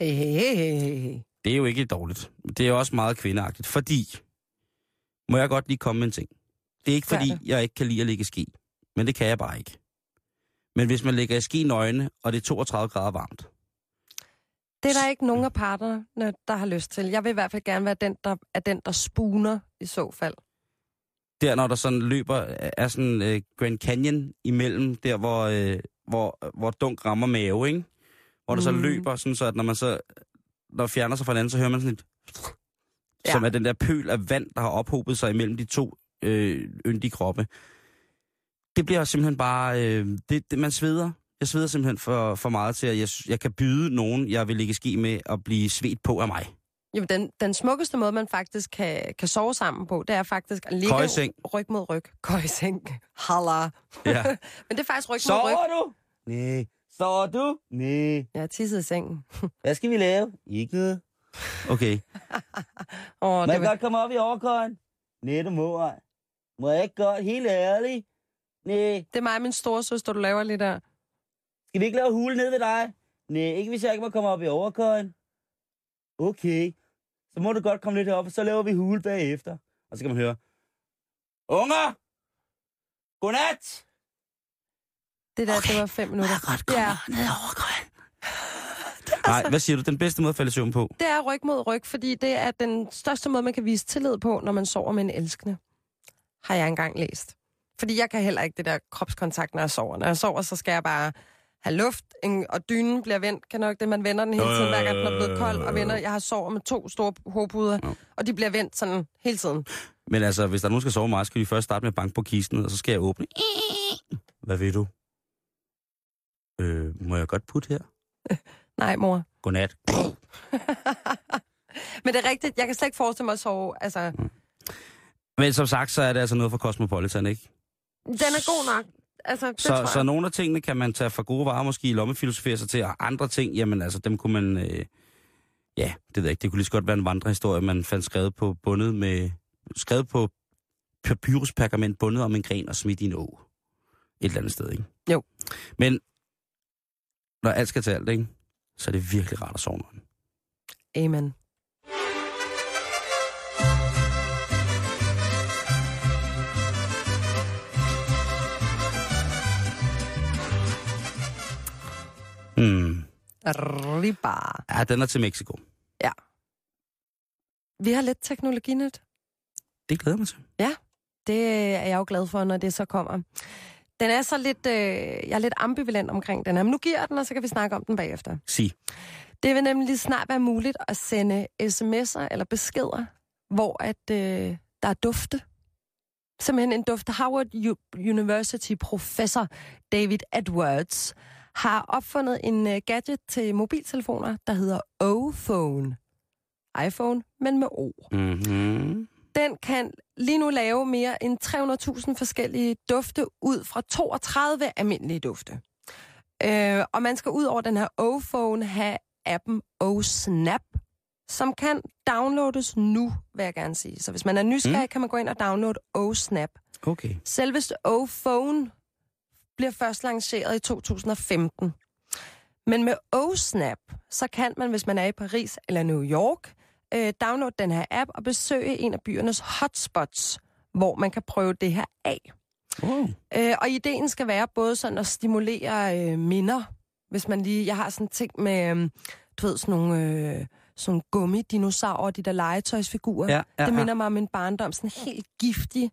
Hey, hey, hey. Det er jo ikke dårligt. Det er jo også meget kvindeagtigt, fordi... Må jeg godt lige komme med en ting? Det er ikke fordi, det. jeg ikke kan lide at ligge i ski. Men det kan jeg bare ikke. Men hvis man ligger i ski nøgne, og det er 32 grader varmt, Det er der ikke nogen af parterne, der har lyst til. Jeg vil i hvert fald gerne være den, der er den, der spuner i så fald. Der når der sådan løber, er sådan øh, Grand Canyon imellem, der hvor, øh, hvor, hvor dunk rammer mave, ikke? Hvor der så Mm. løber, sådan så at når man så når fjerner sig fra hinanden, så hører man sådan et... Ja. Som er den der pøl af vand, der har ophobet sig imellem de to øh, yndige kroppe. Det bliver simpelthen bare... Øh, det, det, man sveder. Jeg sveder simpelthen for, for meget til, at jeg, jeg kan byde nogen, jeg vil ligge i ski med, at blive svedt på af mig. Jamen, den, den smukkeste måde, man faktisk kan, kan sove sammen på, det er faktisk at ligge Køjeseng. ryg mod ryg. Køjeseng. Halla. Ja. Men det er faktisk ryg mod ryg. du? Nej. Sover du? Nej. Jeg har tisset i sengen. Hvad skal vi lave? Ikke noget. Okay. Åh, Må det jeg var... godt komme op i overkøjen? Nej, du må ej. Må jeg ikke godt? Helt ærligt? Nej. det er mig og min store søster, du laver lige der. Skal vi ikke lave hule ned ved dig? Nej, ikke hvis jeg ikke må komme op i overkøjen. Okay. Så må du godt komme lidt herop, og så laver vi hule bagefter. Og så kan man høre. Unger! Godnat! Det der, okay. det var fem minutter. Godt, kom Ja. ned over grøn. Nej, hvad siger du? Den bedste måde at falde i søvn på? Det er ryg mod ryg, fordi det er den største måde, man kan vise tillid på, når man sover med en elskende. Har jeg engang læst. Fordi jeg kan heller ikke det der kropskontakt, når jeg sover. Når jeg sover, så skal jeg bare have luft, og dynen bliver vendt. Kan nok det, man vender den hele tiden, hver gang den er blevet kold, og vender. Jeg har sovet med to store hovedpuder, Ja. og de bliver vendt sådan hele tiden. Men altså, hvis der er der skal sove meget, skal de først starte med at banke på kisten, og så skal jeg åbne. Hvad ved du? Øh, må jeg godt putte her? Nej, mor. Godnat. Men det er rigtigt, jeg kan slet ikke forestille mig at sove. Altså, Men som sagt, så er det altså noget for Cosmopolitan, ikke? den er god nok. Altså, det tror Så, jeg. så nogle af tingene kan man tage for gode varer, måske i lommefilosofere sig til, og andre ting, jamen altså, dem kunne man... Øh, ja, det ved jeg ikke. Det kunne lige så godt være en vandrehistorie, man fandt skrevet på bundet med... Skrevet på papyruspergament bundet om en gren og smidt i en å. Et eller andet sted, ikke? Jo. Men når alt skal til alt, ikke? Så er det virkelig rart at sove. Amen. Hmm. Riba. Ja, den er til Mexico. Vi har lidt teknologinet. Det glæder mig til. Det er jeg jo glad for, når det så kommer. Den er så lidt, øh, jeg er lidt ambivalent omkring den her, men nu giver jeg den, og så kan vi snakke om den bagefter. Sig. Det vil nemlig lige snart være muligt at sende sms'er eller beskeder, hvor at øh, der er dufte. Simpelthen en duft. Howard University professor David Edwards har opfundet en øh, gadget til mobiltelefoner, der hedder O-Phone. iPhone, men med O. Mm-hmm. Den kan lige nu lave mere end 300.000 forskellige dufte ud fra 32 almindelige dufte. Øh, og man skal ud over den her O-Phone have appen O-Snap, som kan downloades nu, vil jeg gerne sige. Så hvis man er nysgerrig, mm. kan man gå ind og downloade O-Snap. Okay. Selveste O-Phone bliver først lanceret i 2015. Men med O-Snap, så kan man, hvis man er i Paris eller New York, øh, downloade den her app og besøge en af byernes hotspots, hvor man kan prøve det her af. Wow. Øh, og ideen skal være både sådan at stimulere øh, minder, hvis man lige... Jeg har sådan ting med, øh, du ved, sådan nogle, øh, sådan gummidinosaurer, de der legetøjsfigurer. Ja, ja, det ja. minder mig om min barndom. Sådan helt giftig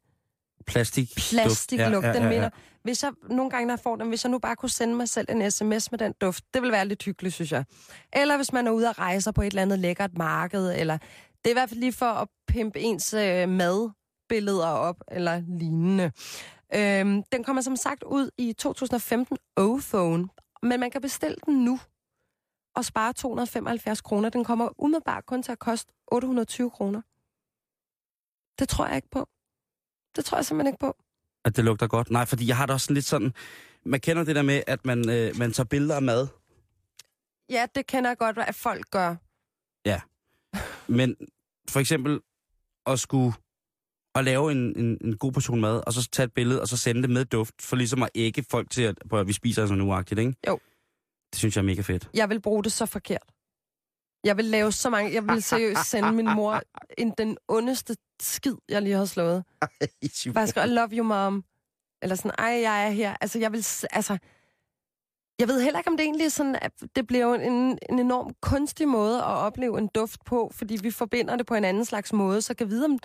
Plastik. plastiklugt, den minder. Hvis jeg, nogle gange, når jeg får den, hvis jeg nu bare kunne sende mig selv en sms med den duft, det vil være lidt hyggeligt, synes jeg. Eller hvis man er ude og rejser på et eller andet lækkert marked, eller det er i hvert fald lige for at pimpe ens øh, madbilleder op, eller lignende. Øhm, den kommer som sagt ud i 2015 O-Phone, men man kan bestille den nu og spare 275 kroner. Den kommer umiddelbart kun til at koste 820 kroner. Det tror jeg ikke på. Det tror jeg simpelthen ikke på. At det lugter godt. Nej, fordi jeg har det også lidt sådan... Man kender det der med, at man, øh, man tager billeder af mad, Ja, det kender jeg godt, at folk gør. men for eksempel at skulle at lave en, en, en god portion mad, og så tage et billede, og så sende det med duft, for ligesom at ikke folk til, at, at vi spiser altså nu agtigt, ikke? Jo. Det synes jeg er mega fedt. Jeg vil bruge det så forkert. Jeg vil lave så mange... Jeg vil seriøst sende min mor en, den ondeste skid, jeg lige har slået. Bare skrive, I love you, mom. Eller sådan, ej, jeg er her. Altså, jeg vil... Altså, jeg ved heller ikke, om det egentlig er sådan, at det bliver jo en, en enorm kunstig måde at opleve en duft på, fordi vi forbinder det på en anden slags måde, så kan vide om...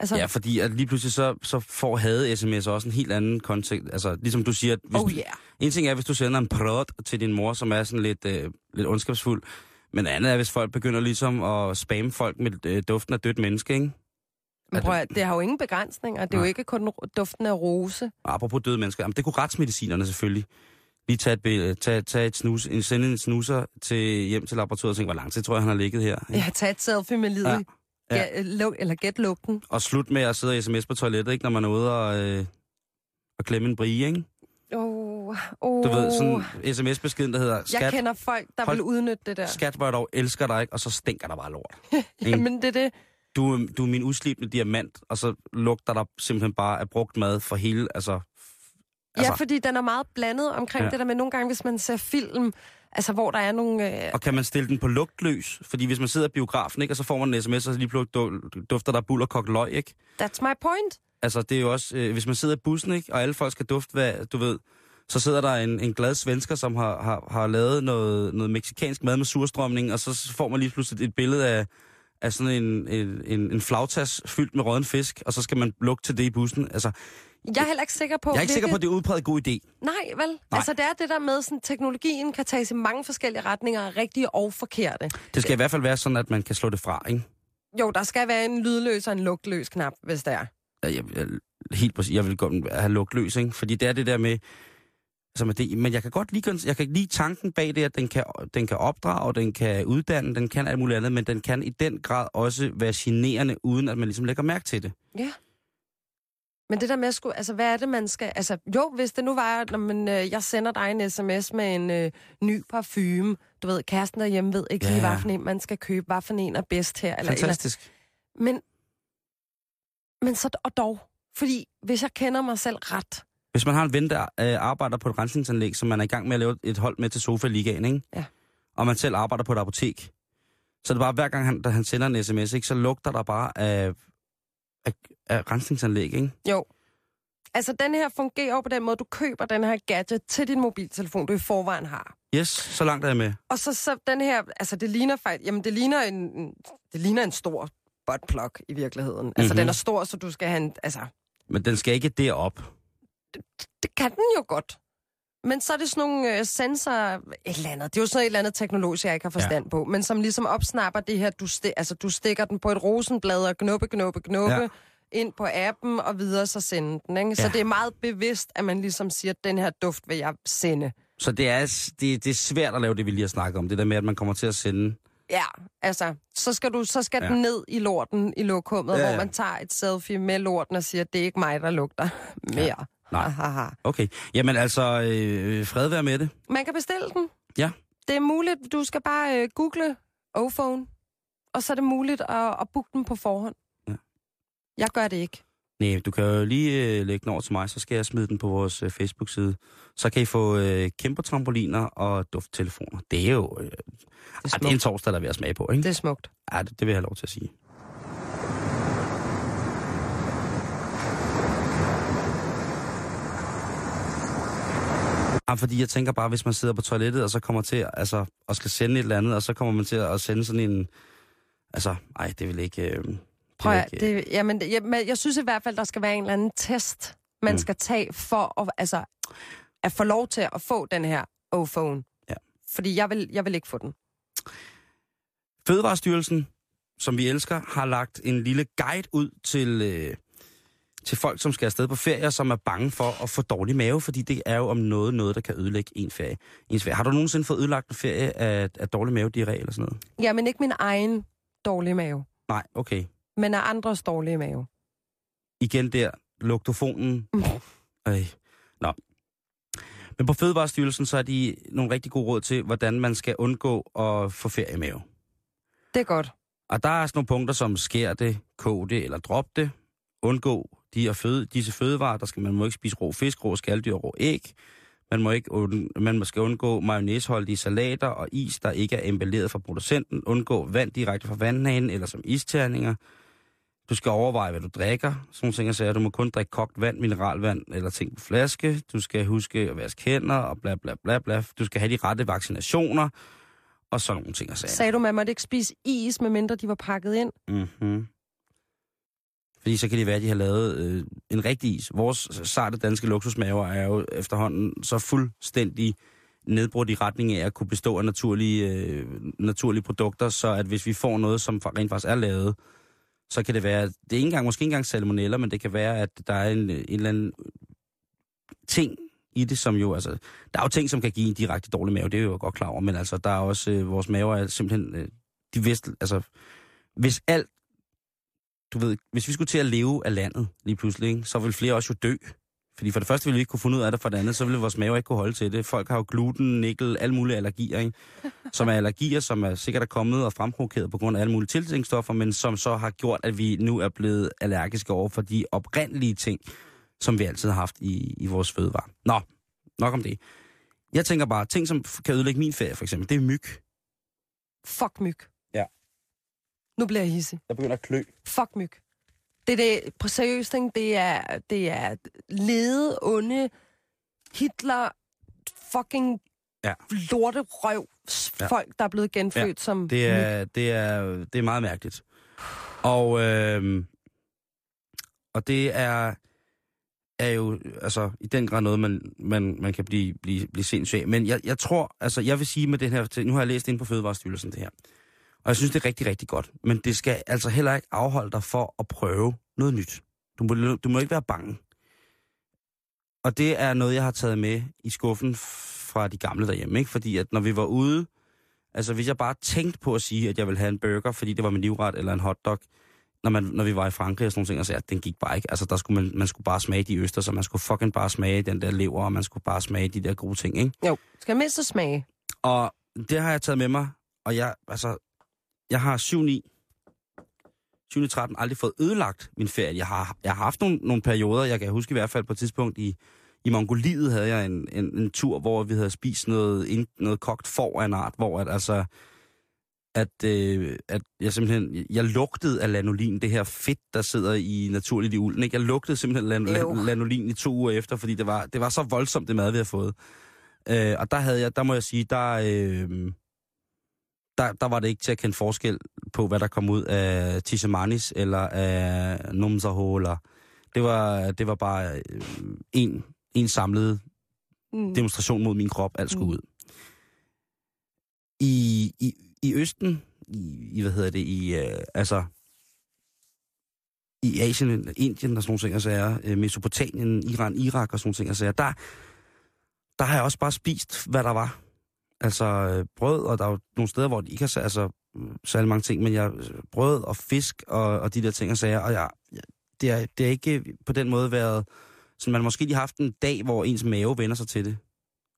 Altså, Ja, fordi at lige pludselig så, så får havde sms også en helt anden kontekst. Altså, ligesom du siger, at hvis, oh yeah. en ting er, hvis du sender en prøt til din mor, som er sådan lidt, øh, lidt ondskabsfuld, men andet er, hvis folk begynder ligesom at spamme folk med øh, duften af dødt menneske, ikke? Men prøv at, det har jo ingen begrænsninger. Det er jo Nej. ikke kun duften af rose. Apropos døde mennesker, jamen, det kunne retsmedicinerne selvfølgelig. Lige tage et, billede, tage, tage et snus, en, sende en snuser til, hjem til laboratoriet og tænke, hvor lang tid tror jeg, han har ligget her. ikke? Ja, tag et selfie med livet. Ja. Ja. Ja. Ja, luk, eller gæt lugten. Og slut med at sidde og sms på toilettet, ikke, når man er ude og, øh, og klemme en brie, ikke? Oh, oh. Du ved, sådan en sms-beskeden, der hedder, Jeg skat, kender folk, der Hold- vil udnytte det der. skat, hvor jeg dog elsker dig, ikke? og så stinker der bare lort. Jamen, det er det. Du, du er min uslibende diamant, og så lugter der simpelthen bare af brugt mad for hele, altså... Ja, fordi den er meget blandet omkring Ja. det der med nogle gange, hvis man ser film, Altså, hvor der er nogle... Øh, Og kan man stille den på lugtløs? Fordi hvis man sidder i biografen, ikke, og så får man en sms, og så lige pludselig du- dufter der buller kogt løg, ikke? that's my point. Altså, det er jo også, øh, hvis man sidder i bussen, ikke, og alle folk skal dufte, hvad du ved, så sidder der en, en glad svensker, som har, har, har lavet noget, noget meksikansk mad med surstrømning, og så får man lige pludselig et billede af, af sådan en, en, en, en flagtas fyldt med rådden fisk, og så skal man lugte til det i bussen. Altså, Jeg er heller ikke sikker på... jeg er ikke sikker på, at det er udpræget god idé. Nej, vel? Nej. Altså, det er det der med, sådan, teknologien kan tages i mange forskellige retninger, rigtige og forkerte. Det skal i hvert fald være sådan, at man kan slå det fra, ikke? Jo, der skal være en lydløs og en lugtløs knap, hvis det er. Jeg, jeg, helt præcis, jeg vil godt have lugtløs, ikke? Fordi det er det der med, altså med det, men jeg kan godt lide, jeg kan lide tanken bag det, at den kan, den kan opdrage, den kan uddanne, den kan alt muligt andet, men den kan i den grad også være generende, uden at man ligesom lægger mærke til det. Ja. Men det der med at skulle, altså hvad er det, man skal, altså jo, hvis det nu var, når man, øh, jeg sender dig en sms med en øh, ny parfume, du ved, kæresten derhjemme ved ikke Ja, lige, for en man skal købe, hvad for en er bedst her, eller, eller Fantastisk. Men, men så og dog, fordi hvis jeg kender mig selv ret, Hvis man har en ven, der øh, arbejder på et rensningsanlæg, som man er i gang med at lave et hold med til sofa ligaen, ikke? Ja. Og man selv arbejder på et apotek, så er det bare hver gang, han, da han sender en sms, ikke, så lugter der bare af, af, af rensningsanlæg, ikke? jo. Altså den her fungerer på den måde, du køber den her gadget til din mobiltelefon, du i forvejen har. Yes, så langt er jeg med. Og så, så den her, altså det ligner faktisk, jamen det ligner en- det ligner en stor buttplug i virkeligheden. Altså Mhm. den er stor, så du skal have en, altså Men den skal ikke derop. det kan den jo godt. Men så er det sådan nogle øh, sensorer, et eller andet. Det er jo sådan et eller andet teknologisk, jeg ikke har forstand ja. på. Men som ligesom opsnapper det her, du, sti- altså, du stikker den på et rosenblad og knuppe, knuppe, knuppe, Ja. ja. ind på appen og videre, så sende den. Ikke? Så Ja. det er meget bevidst, at man ligesom siger, at den her duft vil jeg sende. Så det er, det, det er svært at lave det, vi lige har snakket om. Det der med, at man kommer til at sende... Ja, altså, så skal, du, så skal Ja. ja. den ned i lorten i lokummet, Ja, ja, ja. ja. hvor man tager et selfie med lorten og siger, det er ikke mig, der lugter mere. Nej. Ha, ha, ha. Okay. Jamen altså, øh, fred være med det. Man kan bestille den. Ja. Det er muligt. Du skal bare øh, google O-phone, og så er det muligt at, at booke den på forhånd. Ja. Jeg gør det ikke. Nej, du kan jo lige øh, lægge den over til mig, så skal jeg smide den på vores øh, Facebook-side. Så kan I få øh, kæmpe trampoliner og dufttelefoner. Det er jo... Øh, det, er det er en torsdag, der er ved at smage på, ikke? Det er smukt. Ja, det, det vil jeg have lov til at sige. Ja, fordi jeg tænker bare, hvis man sidder på toilettet, og så kommer til, altså, og skal sende et eller andet, og så kommer man til at sende sådan en, altså, ej, det vil ikke... Øh, Prøv at, det, jamen, jeg, jeg synes i hvert fald, der skal være en eller anden test, man mm. skal tage for at, altså, at få lov til at få den her O-phone. Ja. Fordi jeg vil, jeg vil ikke få den. Fødevarestyrelsen, som vi elsker, har lagt en lille guide ud til, øh, til folk, som skal afsted på ferie, som er bange for at få dårlig mave, fordi det er jo om noget, noget der kan ødelægge en ferie. Ens ferie. Har du nogensinde fået ødelagt en ferie af, af dårlig mave, diarré eller sådan noget? Ja, men ikke min egen dårlige mave, Nej, okay. Men af andres dårlige mave. Igen der, luktofonen. Mm. Øj. Nå. Men på Fødevarestyrelsen, så er de nogle rigtig gode råd til, hvordan man skal undgå at få feriemave. Det er godt. Og der er sådan nogle punkter som skær det, kog det eller drop det. Undgå de her føde, disse fødevarer. Der skal man må ikke spise rå fisk, rå skalddyr og rå æg. Man, må ikke, und- man skal undgå mayonnaiseholdige salater og is, der ikke er emballeret fra producenten. Undgå vand direkte fra vandhanen eller som isterninger. Du skal overveje, hvad du drikker. Sådan nogle ting, jeg sagde. Du må kun drikke kogt vand, mineralvand eller ting på flaske. Du skal huske at vaske hænder og bla bla bla bla. Du skal have de rette vaccinationer. Og sådan nogle ting, jeg sagde. Sagde du, man måtte ikke spise is, medmindre de var pakket ind? Mm-hmm. Fordi så kan det være, at de har lavet øh, en rigtig is. Vores sarte danske luksusmaver er jo efterhånden så fuldstændig nedbrudt i retning af at kunne bestå af naturlige, øh, naturlige produkter, så at hvis vi får noget, som rent faktisk er lavet, så kan det være, det er ikke engang, måske ikke engang salmonella, men det kan være, at der er en, en eller anden ting i det, som jo, altså, der er jo ting, som kan give en direkte dårlig mave, det er jo godt klar over, men altså, der er også, øh, vores maver er simpelthen, øh, de vidste, altså, hvis alt, du ved, hvis vi skulle til at leve af landet lige pludselig, ikke, så vil flere også jo dø. Fordi for det første ville vi ikke kunne finde ud af det, for det andet, så ville vores maver ikke kunne holde til det. Folk har jo gluten, nikkel, alle mulige allergier, ikke? som er allergier, som er sikkert er kommet og fremprovokeret på grund af alle mulige tilsætningsstoffer, men som så har gjort, at vi nu er blevet allergiske over for de oprindelige ting, som vi altid har haft i, i vores fødevare. Nå, nok om det. Jeg tænker bare, ting som kan ødelægge min ferie, for eksempel, det er myg. Fuck myg. Ja. Nu bliver jeg hissig. Jeg begynder at klø. Fuck myg. Det er det, på seriøst, ikke? det er, det er lede, onde, Hitler, fucking Ja. lorterøv, Ja. folk, der er blevet genfødt Ja, som Det er, det er, det er meget mærkeligt. Og, øh, og det er, er jo altså, i den grad noget, man, man, man kan blive, blive, blive sindssyg af. Men jeg, jeg tror, altså jeg vil sige med den her, nu har jeg læst ind på Fødevarestyrelsen det her, og jeg synes, det er rigtig, rigtig godt. Men det skal altså heller ikke afholde dig for at prøve noget nyt. Du må, du må ikke være bange. Og det er noget, jeg har taget med i skuffen fra de gamle derhjemme, ikke? Fordi at når vi var ude, altså hvis jeg bare tænkte på at sige, at jeg ville have en burger, fordi det var min livret, eller en hotdog, når, man, når vi var i Frankrig og sådan nogle ting, og så, at den gik bare ikke. Altså der skulle man, man skulle bare smage de øster, så man skulle fucking bare smage den der lever, og man skulle bare smage de der gode ting, ikke? Jo, skal mindst smage. Og det har jeg taget med mig, og jeg, altså, jeg har 7-9, 7-13 aldrig fået ødelagt min ferie. Jeg har, jeg har haft nogle, nogle perioder, jeg kan huske i hvert fald på et tidspunkt i, i Mongoliet havde jeg en, en, en tur, hvor vi havde spist noget, noget kogt får af en art, hvor at, altså, at, øh, at jeg simpelthen, jeg lugtede af lanolin, det her fedt, der sidder i naturligt i ulden. Ikke? Jeg lugtede simpelthen lan, lan, lanolin i to uger efter, fordi det var, det var så voldsomt, det mad, vi havde fået. Øh, og der havde jeg, der må jeg sige, der, øh, der, der var det ikke til at kende forskel på, hvad der kom ud af Tishamanis eller af Numzaho. Eller, det, var, det var bare øh, en, en samlet Mm. demonstration mod min krop, alt skulle Mm. ud. I, i, i Østen, i, i, hvad hedder det, i, øh, altså, i Asien, Indien og sådan nogle ting, og sager, øh, Mesopotamien, Iran, Irak og sådan nogle ting, og sager, der, der har jeg også bare spist, hvad der var. Altså øh, brød, og der er jo nogle steder, hvor de ikke har altså, særlig mange ting, men jeg, brød og fisk og, og de der ting og sager, og jeg, det, er, det er ikke på den måde været, så man måske lige haft en dag, hvor ens mave vender sig til det.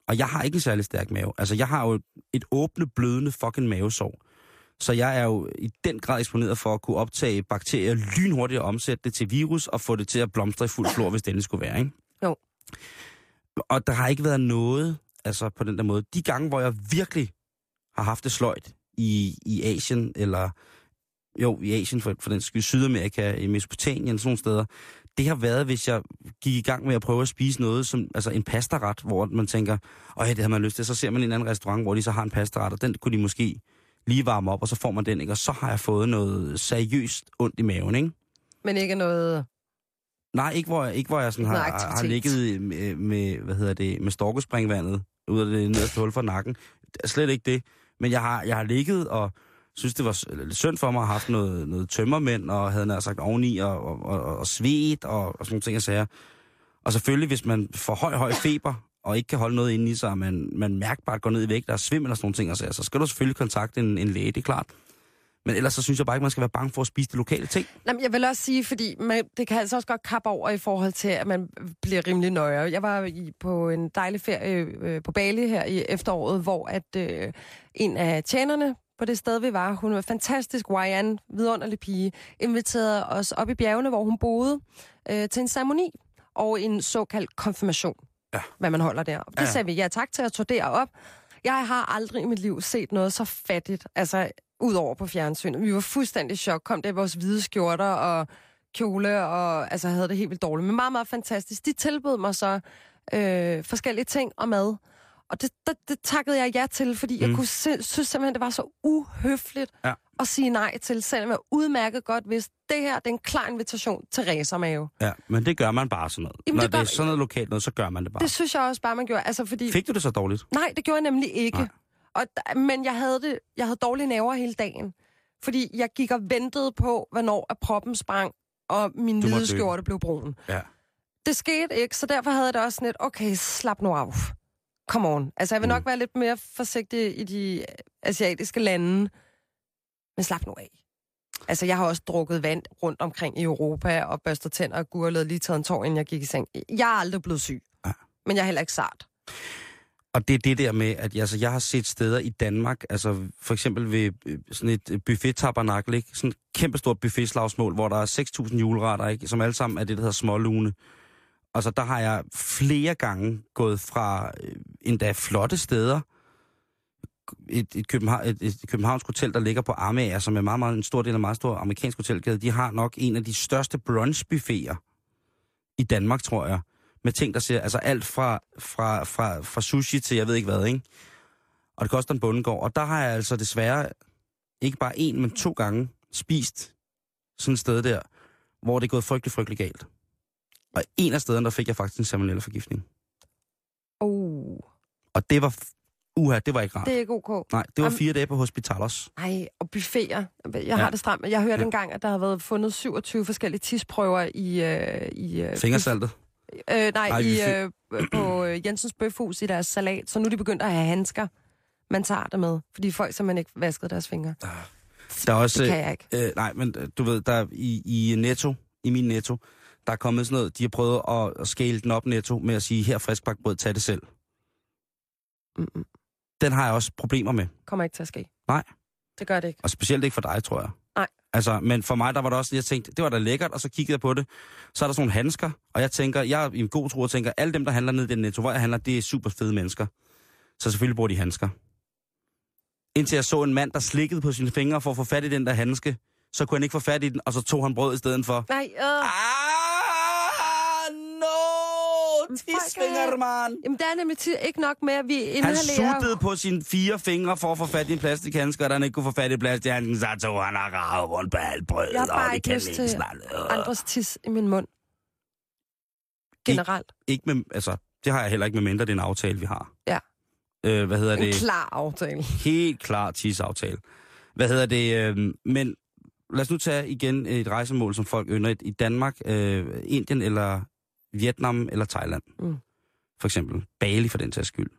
Og jeg har ikke en særlig stærk mave. Altså, jeg har jo et åbne, blødende fucking mavesår. Så jeg er jo i den grad eksponeret for at kunne optage bakterier lynhurtigt og omsætte det til virus og få det til at blomstre i fuld flor, hvis det skulle være, ikke? Jo. Og der har ikke været noget, altså på den der måde. De gange, hvor jeg virkelig har haft det sløjt i, i Asien, eller jo, i Asien for, for den skyld, Sydamerika, i Mesopotamien, sådan nogle steder, det har været, hvis jeg gik i gang med at prøve at spise noget, som altså en pastaret, hvor man tænker, åh, det har man lyst til, så ser man en anden restaurant, hvor de så har en pastaret, og den kunne de måske lige varme op, og så får man den, ikke? Og så har jeg fået noget seriøst ondt i maven, ikke? Men ikke noget... Nej, ikke hvor, ikke hvor jeg sådan har, har ligget med, med, hvad hedder det, med storkespringvandet ud af det nederste hul for nakken. Det er Slet ikke det. Men jeg har, jeg har ligget og synes, det var lidt synd for mig at have haft noget, noget tømmermænd, og havde nær sagt oveni, og, og, og, og svedt, og, og sådan nogle ting, jeg sagde. Og selvfølgelig, hvis man får høj, høj feber, og ikke kan holde noget inde i sig, og man, man mærkbart går ned i vægt, der er svimmel og sådan nogle ting, og så, så skal du selvfølgelig kontakte en, en læge, det er klart. Men ellers så synes jeg bare ikke, man skal være bange for at spise de lokale ting. Jamen, jeg vil også sige, fordi man, det kan altså også godt kappe over i forhold til, at man bliver rimelig nøje. Jeg var i, på en dejlig ferie øh, på Bali her i efteråret, hvor at øh, en af tjenerne på det sted, vi var, hun var fantastisk, Ryan, vidunderlig pige, inviterede os op i bjergene, hvor hun boede, øh, til en ceremoni og en såkaldt konfirmation, Ja. hvad man holder der. Det Ja. sagde vi ja tak til at tog derop. Jeg har aldrig i mit liv set noget så fattigt, altså udover på fjernsynet. Vi var fuldstændig chok. Kom der i vores hvide skjorter og kjole, og altså havde det helt vildt dårligt. Men meget, meget fantastisk. De tilbød mig så øh, forskellige ting og mad. Og det, det, det takkede jeg ja til, fordi mm. jeg kunne se, synes simpelthen, det var så uhøfligt Ja. at sige nej til, selvom jeg udmærket godt vidste, det her det er en klar invitation til racermave. Ja, men det gør man bare sådan noget. Jamen, Når det det, gør- er sådan noget lokalt noget, så gør man det bare. Det synes jeg også bare, man gjorde. Altså, fordi... Fik du det så dårligt? Nej, det gjorde jeg nemlig ikke. Nej. Og, men jeg havde, det, jeg havde dårlige nerver hele dagen. Fordi jeg gik og ventede på, hvornår at proppen sprang, og min Du hvide skjorte blev brun. Ja. Det skete ikke, så derfor havde jeg det også sådan lidt, okay, slap nu af. Come on. Altså, jeg vil Mm. nok være lidt mere forsigtig i de asiatiske lande, men slap nu af. Altså, jeg har også drukket vand rundt omkring i Europa, og børstet tænder og gurlet lige taget en tår, inden jeg gik i seng. Jeg er aldrig blevet syg. Ja. Men jeg er heller ikke sart. Og det er det der med, at altså, jeg har set steder i Danmark, altså for eksempel ved øh, sådan et øh, buffet-tabernakel, ikke? Sådan et kæmpestort buffetslagsmål, hvor der er 6.000 juleretter, ikke? Som alle sammen er det, der hedder smålune. Og så altså, der har jeg flere gange gået fra øh, endda flotte steder. Et, et, København, et, et københavnsk hotel, der ligger på Amager, som er meget, meget, en stor del af en meget stor amerikansk hotelgade, de har nok en af de største brunchbuffeter i Danmark, tror jeg. Med ting, der ser, altså alt fra, fra, fra, fra sushi til jeg ved ikke hvad, ikke? Og det koster en bundegård. Og der har jeg altså desværre ikke bare en, men to gange spist sådan et sted der, hvor det er gået frygtelig, frygtelig galt. Og en af stederne, der fik jeg faktisk en salmonella-forgiftning. Oh, Og det var, uha, det var ikke rart. det er ikke ok. Nej, det var Am- fire dage på hospitalos. Ej, og buffeter. Jeg Ja. har det stramt. Jeg har hørt Ja. engang, at der har været fundet 27 forskellige tisprøver i... Øh, i øh, Fingersaltet. Øh, nej, Ej, nej i, øh, på øh, Jensens Bøfhus i deres salat. Så nu er de begyndt at have handsker, man tager det med. Fordi folk simpelthen ikke vaskede deres fingre. Der er også, Det kan jeg ikke. Øh, nej, men øh, du ved, der er i, i Netto, i min Netto, der er kommet sådan noget, de har prøvet at, at scale den op Netto med at sige, her friskbagt brød, tag det selv. Mm-mm. Den har jeg også problemer med. Kommer ikke til at ske. Nej. Det gør det ikke. Og specielt ikke for dig, tror jeg. Altså, men for mig, der var det også, jeg tænkte, det var da lækkert, og så kiggede jeg på det. Så er der sådan nogle handsker, og jeg tænker, jeg er i en god tro og tænker, alle dem, der handler ned i den netto, hvor jeg handler, det er super fede mennesker. Så selvfølgelig bruger de handsker. Indtil jeg så en mand, der slikkede på sine fingre for at få fat i den der handske, så kunne han ikke få fat i den, og så tog han brød i stedet for. Nej, øh. Ah, er- man! Jamen, der er nemlig ikke nok med, at vi Han inhalerer... suttede på sine fire fingre for at få fat i en plastikhandske, og da han ikke kunne få fat i plastikhandsken, så tog han og ravet rundt på alt brødet. Jeg har og bare det ikke kan lyst ikke til andres tis i min mund. Generelt. Ikke med, altså, det har jeg heller ikke med mindre, det er en aftale, vi har. Ja. Øh, hvad hedder En det? klar aftale. Helt klar tidsaftale. Hvad hedder det? Øh, men lad os nu tage igen et rejsemål, som folk ynder i Danmark, øh, Indien eller Vietnam eller Thailand. Mm. For eksempel. Bali for den sags skyld.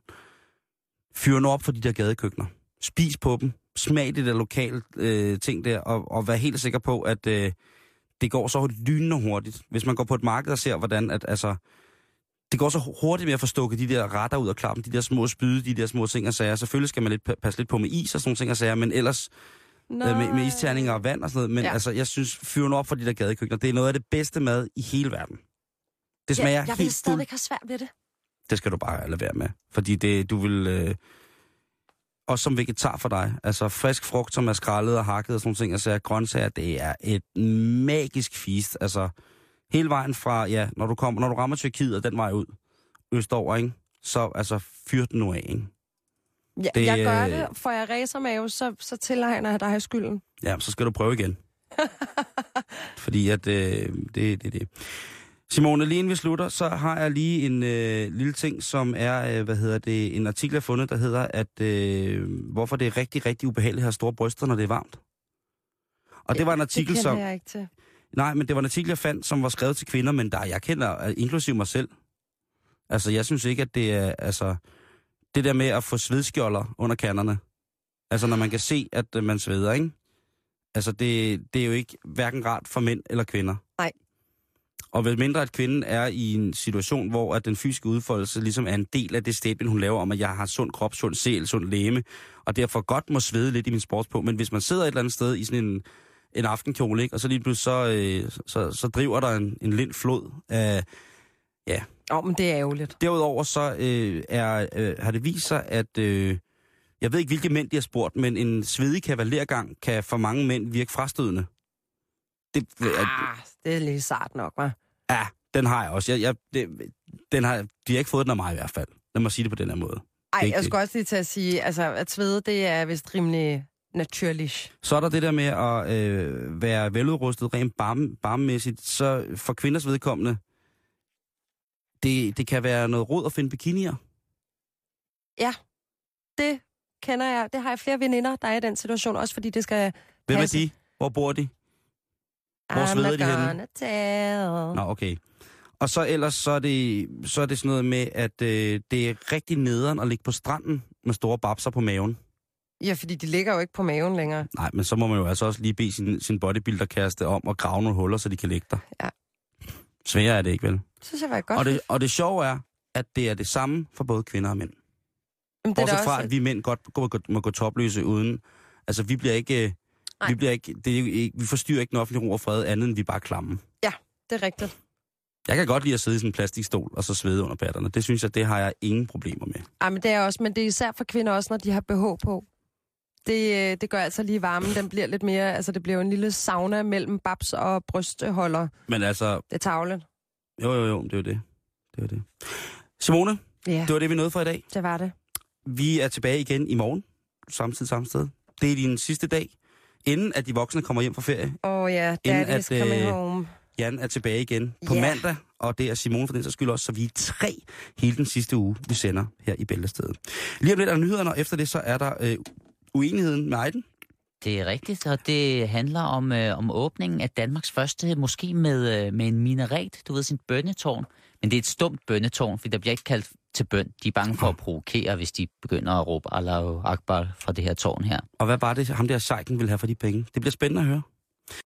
Fyr nu op for de der gadekøkkener. Spis på dem. Smag det der lokale øh, ting der, og, og vær helt sikker på, at øh, det går så lynende hurtigt. Hvis man går på et marked og ser, hvordan at, altså, det går så hurtigt med at få stukket de der retter ud af klappen, de der små spyde, de der små ting og sager. Selvfølgelig skal man lidt, pa- passe lidt på med is og sådan nogle ting og sager, men ellers øh, med, med isterninger og vand og sådan noget. Men ja. Altså, jeg synes, fyr nu op for de der gadekøkkener. Det er noget af det bedste mad i hele verden. Det smager ja, jeg vil helt fuld. stadigvæk have svært ved det. Det skal du bare lade være med. Fordi det, du vil... Øh, også som vegetar for dig. Altså frisk frugt, som er skrællet og hakket og sådan nogle ting. Altså grøntsager, det er et magisk feast. Altså hele vejen fra, ja, når du, kommer, når du rammer Tyrkiet og den vej ud, østover, ikke? Så altså fyr den nu af, ikke? Ja, Det, jeg gør øh, det. Får jeg racermave, så, så tilregner jeg dig skylden. Ja, så skal du prøve igen. Fordi at øh, det det, det. Simone, lige inden vi slutter, så har jeg lige en øh, lille ting, som er, øh, hvad hedder det, en artikel, jeg har fundet, der hedder, at øh, hvorfor det er rigtig, rigtig ubehageligt at have store bryster, når det er varmt. Og det var en artikel, det som... jeg ikke til. Nej, men det var en artikel, jeg fandt, som var skrevet til kvinder, men der jeg kender, øh, inklusive mig selv. Altså, jeg synes ikke, at det er, altså, det der med at få svedskjolder under kanderne. Altså, når man kan se, at øh, man sveder, ikke? Altså, det, det er jo ikke hverken rart for mænd eller kvinder. Og hvis mindre, at kvinden er i en situation, hvor at den fysiske udfoldelse ligesom er en del af det statement, hun laver om, at jeg har sund krop, sund sjæl, sund læme, og derfor godt må svede lidt i min sports på. Men hvis man sidder et eller andet sted i sådan en, en aftenkjole, ikke? og så lige pludselig så, øh, så, så driver der en, en lind flod af... Ja. Åh, oh, men det er ærgerligt. Derudover så øh, er, øh, har det vist sig, at... Øh, jeg ved ikke, hvilke mænd de har spurgt, men en svedig kavalergang kan for mange mænd virke frastødende. Det, er, Ah, det er lige sart nok, hva'? Ja, den har jeg også. Jeg, jeg, det, den har, de har ikke fået den af mig i hvert fald. Lad mig sige det på den her måde. Ej, Ikke jeg skulle også lige til at sige, altså, at svede, det er vist rimelig naturligt. Så er der det der med at øh, være veludrustet rent barm, barmmæssigt. Så for kvinders vedkommende, det, det kan være noget råd at finde bikinier. Det kender jeg. Det har jeg flere veninder, der er i den situation, også fordi det skal Hvem er passe. de? Hvor bor de? Hvor I'm sveder de henne? gonna tell. Nå, okay. Og så ellers så er det, så er det sådan noget med, at øh, det er rigtig nederen at ligge på stranden med store babser på maven. Ja, fordi de ligger jo ikke på maven længere. Nej, men så må man jo altså også lige bede sin, sin bodybuilder-kæreste om at grave nogle huller, så de kan ligge der. Ja. Sværere er det ikke, vel? Det synes jeg var godt. Og det, og det sjove er, at det er det samme for både kvinder og mænd. Jamen, det er Bortset fra, også, at vi mænd godt må, gå- må gå topløse uden... Altså, vi bliver ikke... Nej. Vi, bliver ikke, det er ikke, vi forstyrrer ikke den offentlige ro og fred, andet end vi bare klamme. det er rigtigt. Jeg kan godt lide at sidde i sådan en plastikstol og så svede under patterne. Det synes jeg, det har jeg ingen problemer med. Ej, men det er også, men det er især for kvinder også, når de har BH på. Det, øh, det gør altså lige varmen, den bliver lidt mere, altså det bliver jo en lille sauna mellem babs og brystholder. Men altså, Det er tavlen. jo jo jo, det er det. Det er det. Simone, Ja, det var det, vi nåede for i dag. det var det. Vi er tilbage igen i morgen, samtidig samme sted. Det er din sidste dag, inden at de voksne kommer hjem fra ferie. Åh oh, ja, Inden daddy's at, coming øh, home. Jan er tilbage igen på Ja. mandag, og det er Simone for den sags skyld også, så vi er tre hele den sidste uge, vi sender her i Bæltestedet. Lige om lidt er der nyhederne, og efter det så er der øh, uenigheden med Ejden. Det er rigtigt, og det handler om, øh, om åbningen af Danmarks første måske med, øh, med en minaret, du ved, sin bønnetårn. Men det er et stumt bønnetårn, for der bliver ikke kaldt til bøn. De er bange for at provokere, hvis de begynder at råbe Allahu Akbar fra det her tårn her. Og hvad var det, ham der sejken ville have for de penge? Det bliver spændende at høre.